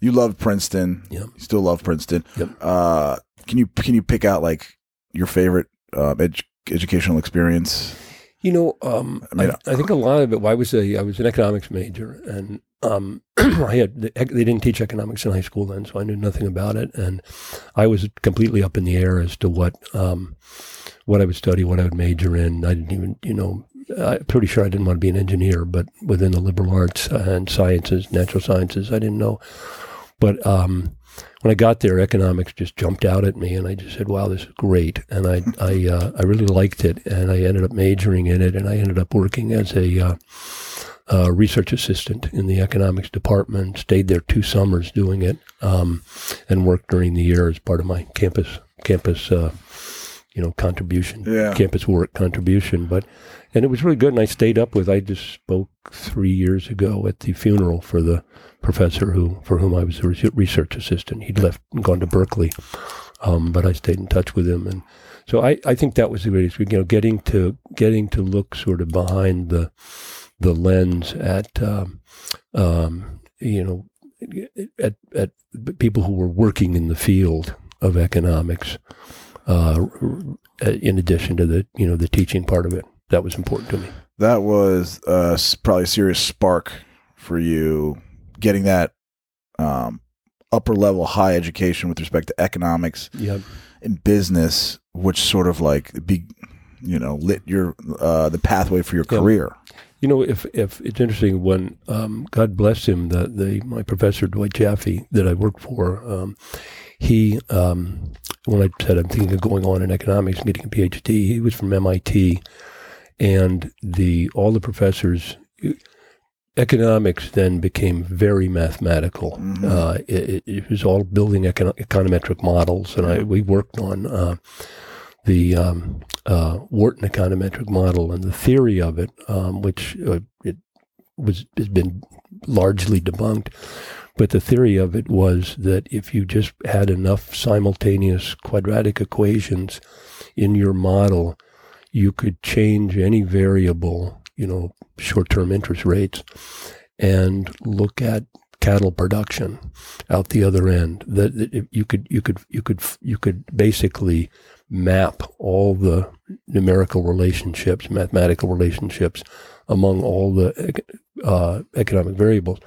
you love Princeton. Yep. You still love Princeton. Yep. Uh, can you can you pick out like your favorite uh, edu- educational experience? You know, um, I mean, I, I think a lot of it. I was a I was an economics major, and um, I had they didn't teach economics in high school then, so I knew nothing about it, and I was completely up in the air as to what um, what I would study, what I would major in. I didn't even, you know, I'm pretty sure I didn't want to be an engineer, but within the liberal arts and sciences, natural sciences, I didn't know. But um, when I got there, economics just jumped out at me, and I just said, "Wow, this is great!" And I I uh, I really liked it, and I ended up majoring in it, and I ended up working as a uh, uh, research assistant in the economics department. Stayed there two summers doing it, um, and worked during the year as part of my campus campus, uh, you know, contribution, Yeah. campus work contribution. But and it was really good. And I stayed up with. I just spoke three years ago at the funeral for the professor who for whom I was a research assistant. He'd left and gone to Berkeley, um, but I stayed in touch with him and. So I, I think that was the greatest, you know, getting to getting to look sort of behind the the lens at um, um, you know at at people who were working in the field of economics. Uh, in addition to the you know the teaching part of it, that was important to me. That was uh, probably a serious spark for you getting that um, upper level high education with respect to economics Yeah, and business, which sort of like be, you know, lit your uh, the pathway for your Yeah. career. you know if if it's interesting when um, God bless him, the the my professor Dwight Jaffee that I worked for, um, he um, when I said I'm thinking of going on in economics, getting a PhD, he was from MIT, and the all the professors. Economics then became very mathematical. Mhm. Uh, it, it- was all building econo- econometric models, and I, we worked on uh, the um, uh, Wharton econometric model and the theory of it, um, which uh, it was has been largely debunked. But the theory of it was that if you just had enough simultaneous quadratic equations in your model, you could change any variable, you know, short-term interest rates, and look at cattle production out the other end. That, you could you could you could you could basically map all the numerical relationships, mathematical relationships among all the uh, economic variables.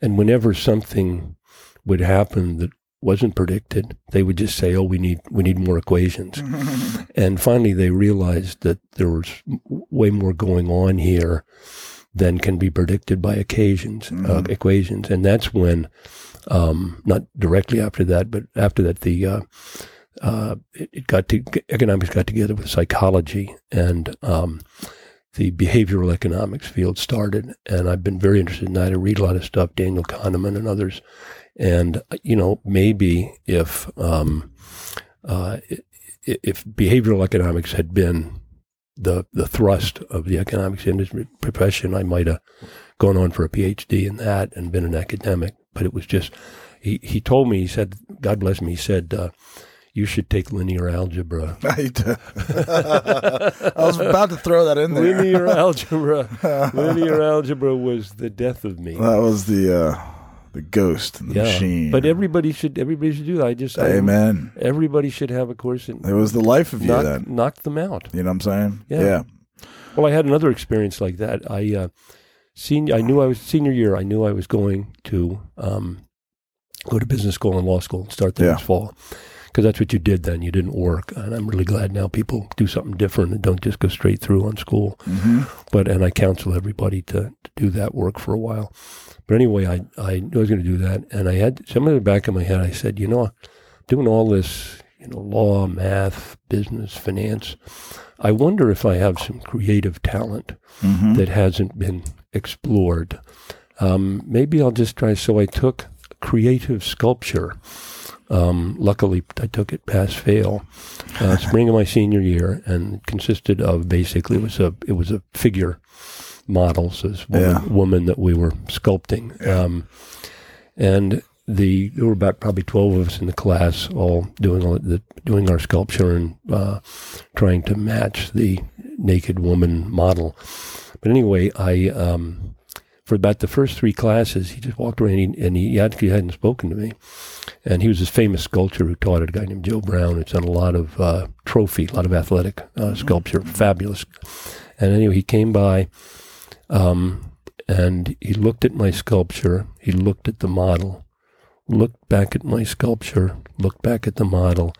And whenever something would happen that wasn't predicted, they would just say, "Oh, we need we need more equations." and finally, they realized that there was way more going on here than can be predicted by occasions uh, Mhm. equations, and that's when, um, not directly after that, but after that, the uh, uh, it, it got to economics got together with psychology and um, the behavioral economics field started, and I've been very interested in that. I read a lot of stuff, Daniel Kahneman and others, and you know maybe if um, uh, if behavioral economics had been the the thrust of the economics industry profession, I might have gone on for a PhD in that and been an academic. But it was just he he told me he said God bless me he said. Uh, you should take linear algebra. I was about to throw that in there. linear algebra. linear algebra was the death of me. That was the uh, the ghost, the machine. But everybody should everybody should do that. I just I- Amen. everybody should have a course and It was the life of you knock, then. knock them out. You know what I'm saying? Yeah. yeah. Well, I had another experience like that. I uh, senior, I knew I was senior year. I knew I was going to um, go to business school and law school and start the Yeah. next fall because that's what you did then. You didn't work, and I'm really glad now people do something different and don't just go straight through on school. hmm But and I counsel everybody to, to do that work for a while. But anyway, I I knew I was going to do that, and I had some in the back of my head. I said, you know, doing all this, you know, law, math, business, finance. I wonder if I have some creative talent hmm that hasn't been explored. Um, maybe I'll just try. So I took creative sculpture. Um, luckily, I took it pass fail, uh, spring of my senior year, and it consisted of basically it was a it was a figure models this woman, Yeah. woman that we were sculpting, um, and the there were about probably twelve of us in the class, all doing all the doing our sculpture and uh, trying to match the naked woman model. But anyway, I um, for about the first three classes, he just walked around and he, and he actually hadn't spoken to me. And he was this famous sculptor who taught it, a guy named Joe Brown. It's done a lot of uh, trophy, a lot of athletic uh, sculpture, fabulous. And anyway, he came by, um, and he looked at my sculpture. He looked at the model, looked back at my sculpture, looked back at the model,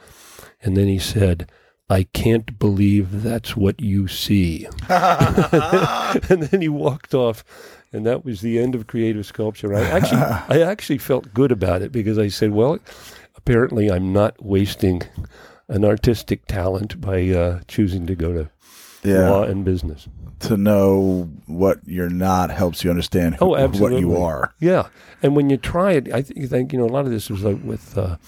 and then he said, "I can't believe that's what you see." and then he walked off, and that was the end of creative sculpture. I actually, I actually felt good about it because I said, "Well, apparently, I'm not wasting an artistic talent by uh, choosing to go to Yeah. law and business. To know what you're not helps you understand who, Oh, what you are. Yeah, and when you try it, I th- think you know a lot of this is like with uh,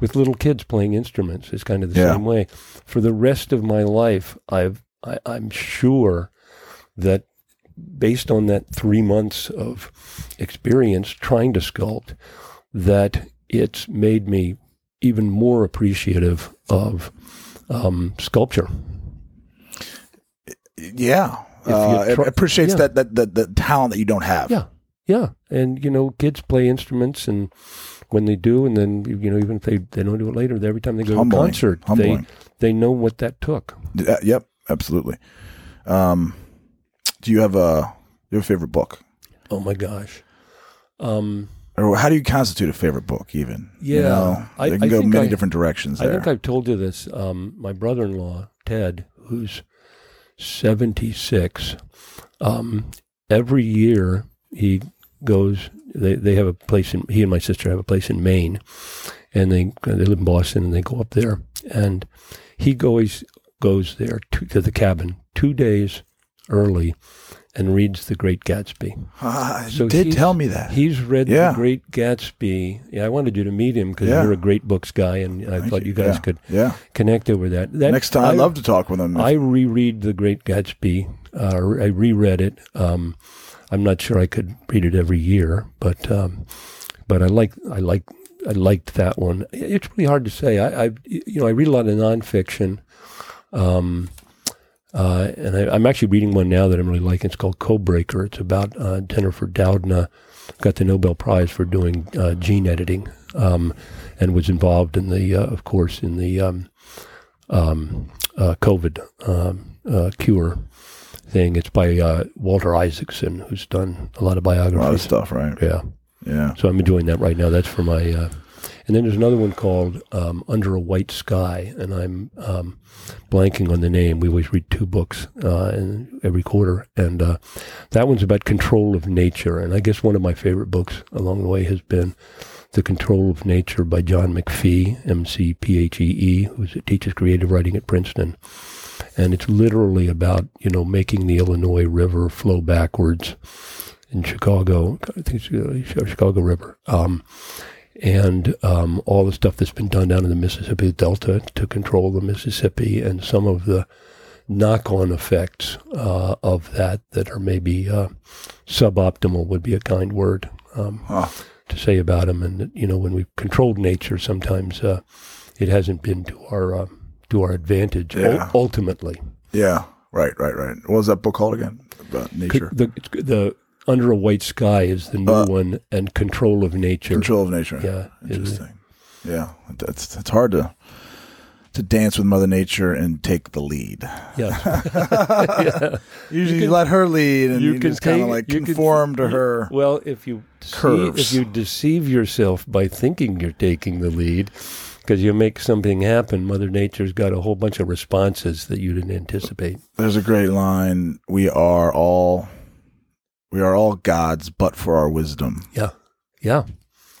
with little kids playing instruments. It's kind of the Yeah. same way. For the rest of my life, I've I, I'm sure that based on that three months of experience trying to sculpt, that it's made me even more appreciative of um, sculpture. Yeah. If Uh, try- appreciates yeah. that, that, that, that talent that you don't have. Yeah. Yeah, and you know, kids play instruments, and when they do, and then you know, even if they, they don't do it later, every time they go to a concert, Humbling. they they know what that took. Uh, yep, absolutely. Um, do you have a you a favorite book, Oh my gosh. Um, or how do you constitute a favorite book? Even you Yeah, know, I- they can I go many I- different directions I think I've told you this. Um, my brother-in-law Ted, who's seventy-six, um, every year he goes. They they have a place in. He and my sister have a place in Maine, and they they live in Boston, and they go up there, and he always goes there to, to the cabin two days early, and reads The Great Gatsby. Ah, you So did tell me that. He's read Yeah. The Great Gatsby. Yeah, I wanted you to meet him because Yeah. you're a great books guy, and I Thank thought you guys yeah. could Yeah. connect over that. that Next time, I, would love to talk with them. I reread The Great Gatsby. Uh, I reread it. Um, I'm not sure I could read it every year, but um, but I like I like I liked that one. It's really hard to say. I, I you know I read a lot of nonfiction. Um, uh, and I, I'm actually reading one now that I'm really liking. It's called Codebreaker. It's about uh, Jennifer Doudna, got the Nobel Prize for doing uh, gene editing, um, and was involved in the, uh, of course, in the um, um, uh, COVID um, uh, cure thing. It's by uh, Walter Isaacson, who's done a lot of biographies. a lot of stuff, right? Yeah. Yeah. So I'm enjoying that right now. That's for my. And then there's another one called um, Under a White Sky, and I'm um, blanking on the name. We always read two books uh, every quarter, and uh, that one's about control of nature. And I guess one of my favorite books along the way has been The Control of Nature by John McPhee, M C P H E E, who teaches creative writing at Princeton. And it's literally about you know making the Illinois River flow backwards in Chicago. I think it's uh, Chicago River. Um, and um, all the stuff that's been done down in the Mississippi Delta to control the Mississippi, and some of the knock-on effects uh, of that that are maybe uh, suboptimal would be a kind word um, Huh. to say about them. And you know, when we've controlled nature, sometimes uh, it hasn't been to our uh, to our advantage Yeah. ultimately. Yeah. Right. Right. Right. What was that book called again? About nature. The, the Under a White Sky is the new Uh, one, and Control of Nature. Control of nature. Yeah, Interesting. Yeah. That's it's hard to to dance with Mother Nature and take the lead. Yeah. yeah. Usually, you, can- let her lead, and you, you can just kind of like you can- conform to her. Well, if you Curves. if you deceive yourself by thinking you're taking the lead, because you make something happen, Mother Nature's got a whole bunch of responses that you didn't anticipate. There's a great line. We are all we are all gods, but for our wisdom. Yeah. Yeah.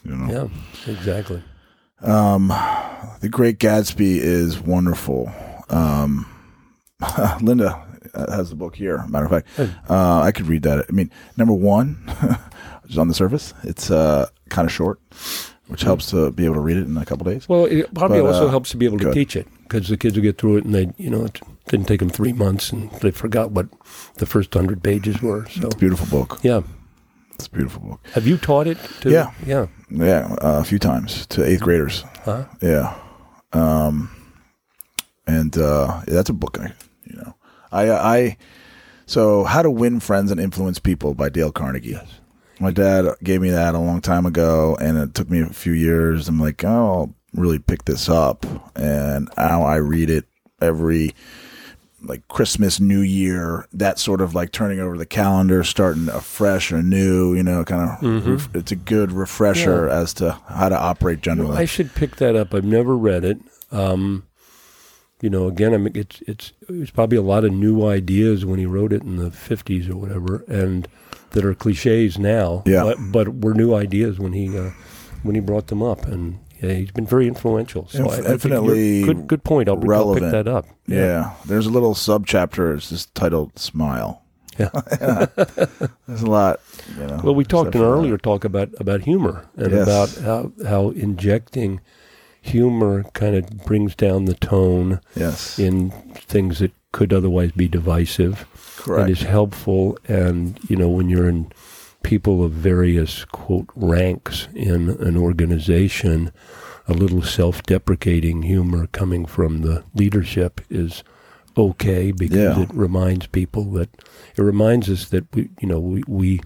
You know. Yeah. Exactly. Um, the Great Gatsby is wonderful. Um, Linda has the book here. Matter of fact, Hey. uh, I could read that. I mean, number one, just on the surface, it's uh, kind of short, which helps to be able to read it in a couple days. Well, it probably But, also uh, helps to be able to good. teach it because the kids will get through it and they, you know, didn't take them three months and they forgot what the first hundred pages were. So, It's a beautiful book. yeah. It's a beautiful book. Have you taught it to? Yeah. Yeah. Yeah, uh, a few times to eighth graders. Huh? Yeah. Um, and uh, yeah, that's a book. I, you know, I, I, so how to win friends and influence people by Dale Carnegie. My dad gave me that a long time ago, and it took me a few years. I'm like, oh, I'll really pick this up, and now I read it every like Christmas, New Year, that sort of like turning over the calendar, starting afresh or new. You know, kind of. Mhm. it's a good refresher as to how to operate generally. I should pick that up. I've never read it. Um, you know, again, I mean, it's it's it's probably a lot of new ideas when he wrote it in the '50s or whatever, and that are cliches now. Yeah. But, but were new ideas when he uh, when he brought them up, and yeah, he's been very influential. So Inf- I, I think you're- infinitely good. Good point. I'll, I'll pick that up. Yeah. There's a little subchapter. It's just titled "Smile." Yeah. There's a lot. You know, Well, we talked in for that. earlier talk about about humor and Yes. about how how injecting humor kind of brings down the tone Yes. in things that could otherwise be divisive. Correct. and is helpful. And you know, when you're in people of various quote ranks in an organization, a little self-deprecating humor coming from the leadership is okay because Yeah. it reminds people that it reminds us that we, you know, we we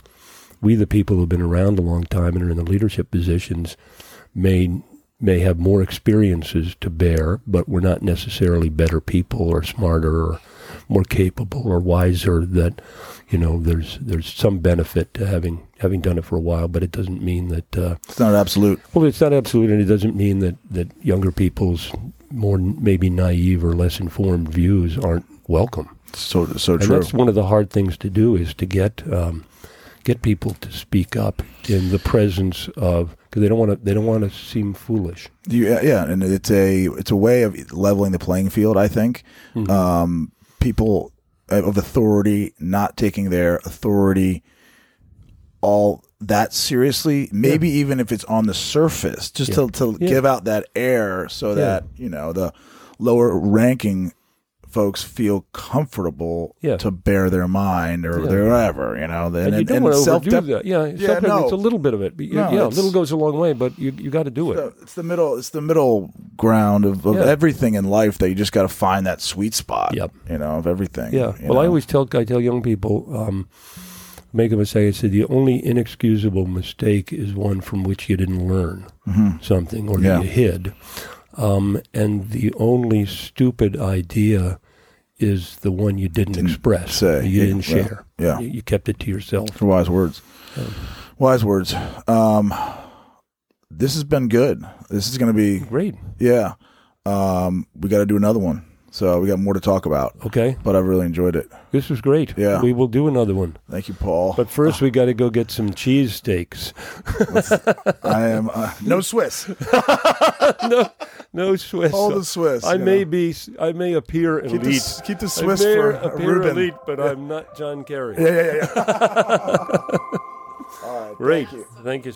we the people who've been around a long time and are in the leadership positions may may have more experiences to bear, but we're not necessarily better people or smarter or more capable or wiser. That you know, there's there's some benefit to having having done it for a while, but it doesn't mean that. Uh, It's not absolute. well, it's not absolute, and it doesn't mean that that younger people's more maybe naive or less informed views aren't welcome. So so And true. that's one of the hard things to do is to get um, get people to speak up in the presence of because they don't want to they don't want to seem foolish. Yeah, yeah, and it's a it's a way of leveling the playing field. I think Mhm. um, people of authority not taking their authority all that seriously. Maybe even if it's on the surface, just Yeah. to to Yeah. give out that air, so that you know the lower ranking folks feel comfortable Yeah. to bear their mind or Yeah. their whatever. You know, And, you don't want to overdo self-dep- that. Yeah, Yeah, no. it's a little bit of it. But you- No, yeah, a little goes a long way, but you you got to do it. the- it's the middle. It's the middle ground of, of Yeah. everything in life that you just got to find that sweet spot. Yep. You know, of everything. Yeah. Well, I always tell I tell young people, um, make a mistake. I said the only inexcusable mistake is one from which you didn't learn Mhm. something or Yeah. you hid, um, and the only stupid idea is the one you didn't, Didn't express, say. you Yeah, didn't well, share. yeah. You, you kept it to yourself. wise words. Wise words. Um, this has been good. This is going to be Great. yeah. Um, we got to do another one. So we got more to talk about. Okay. But I've really enjoyed it. This was great. Yeah. We will do another one. Thank you, Paul. But first, we got to go get some cheese steaks. I am uh, no Swiss. no, no Swiss. All the Swiss. I may know. be. I may appear keep elite. the, keep the I Swiss may for appear Reuben. elite, but I'm not John Kerry. Yeah, yeah, yeah. All right. Great. Thank you. Thank you.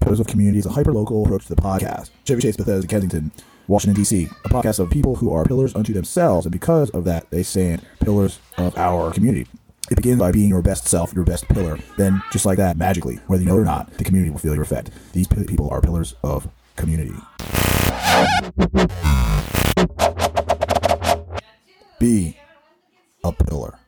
Pillars of Community is a hyper-local approach to the podcast. Chevy Chase, Bethesda, Kensington, Washington, D.C. A podcast of people who are pillars unto themselves, and because of that, they stand pillars of our community. It begins by being your best self, your best pillar. Then, just like that, magically, whether you know it or not, the community will feel your effect. These p- people are pillars of community. Be a pillar.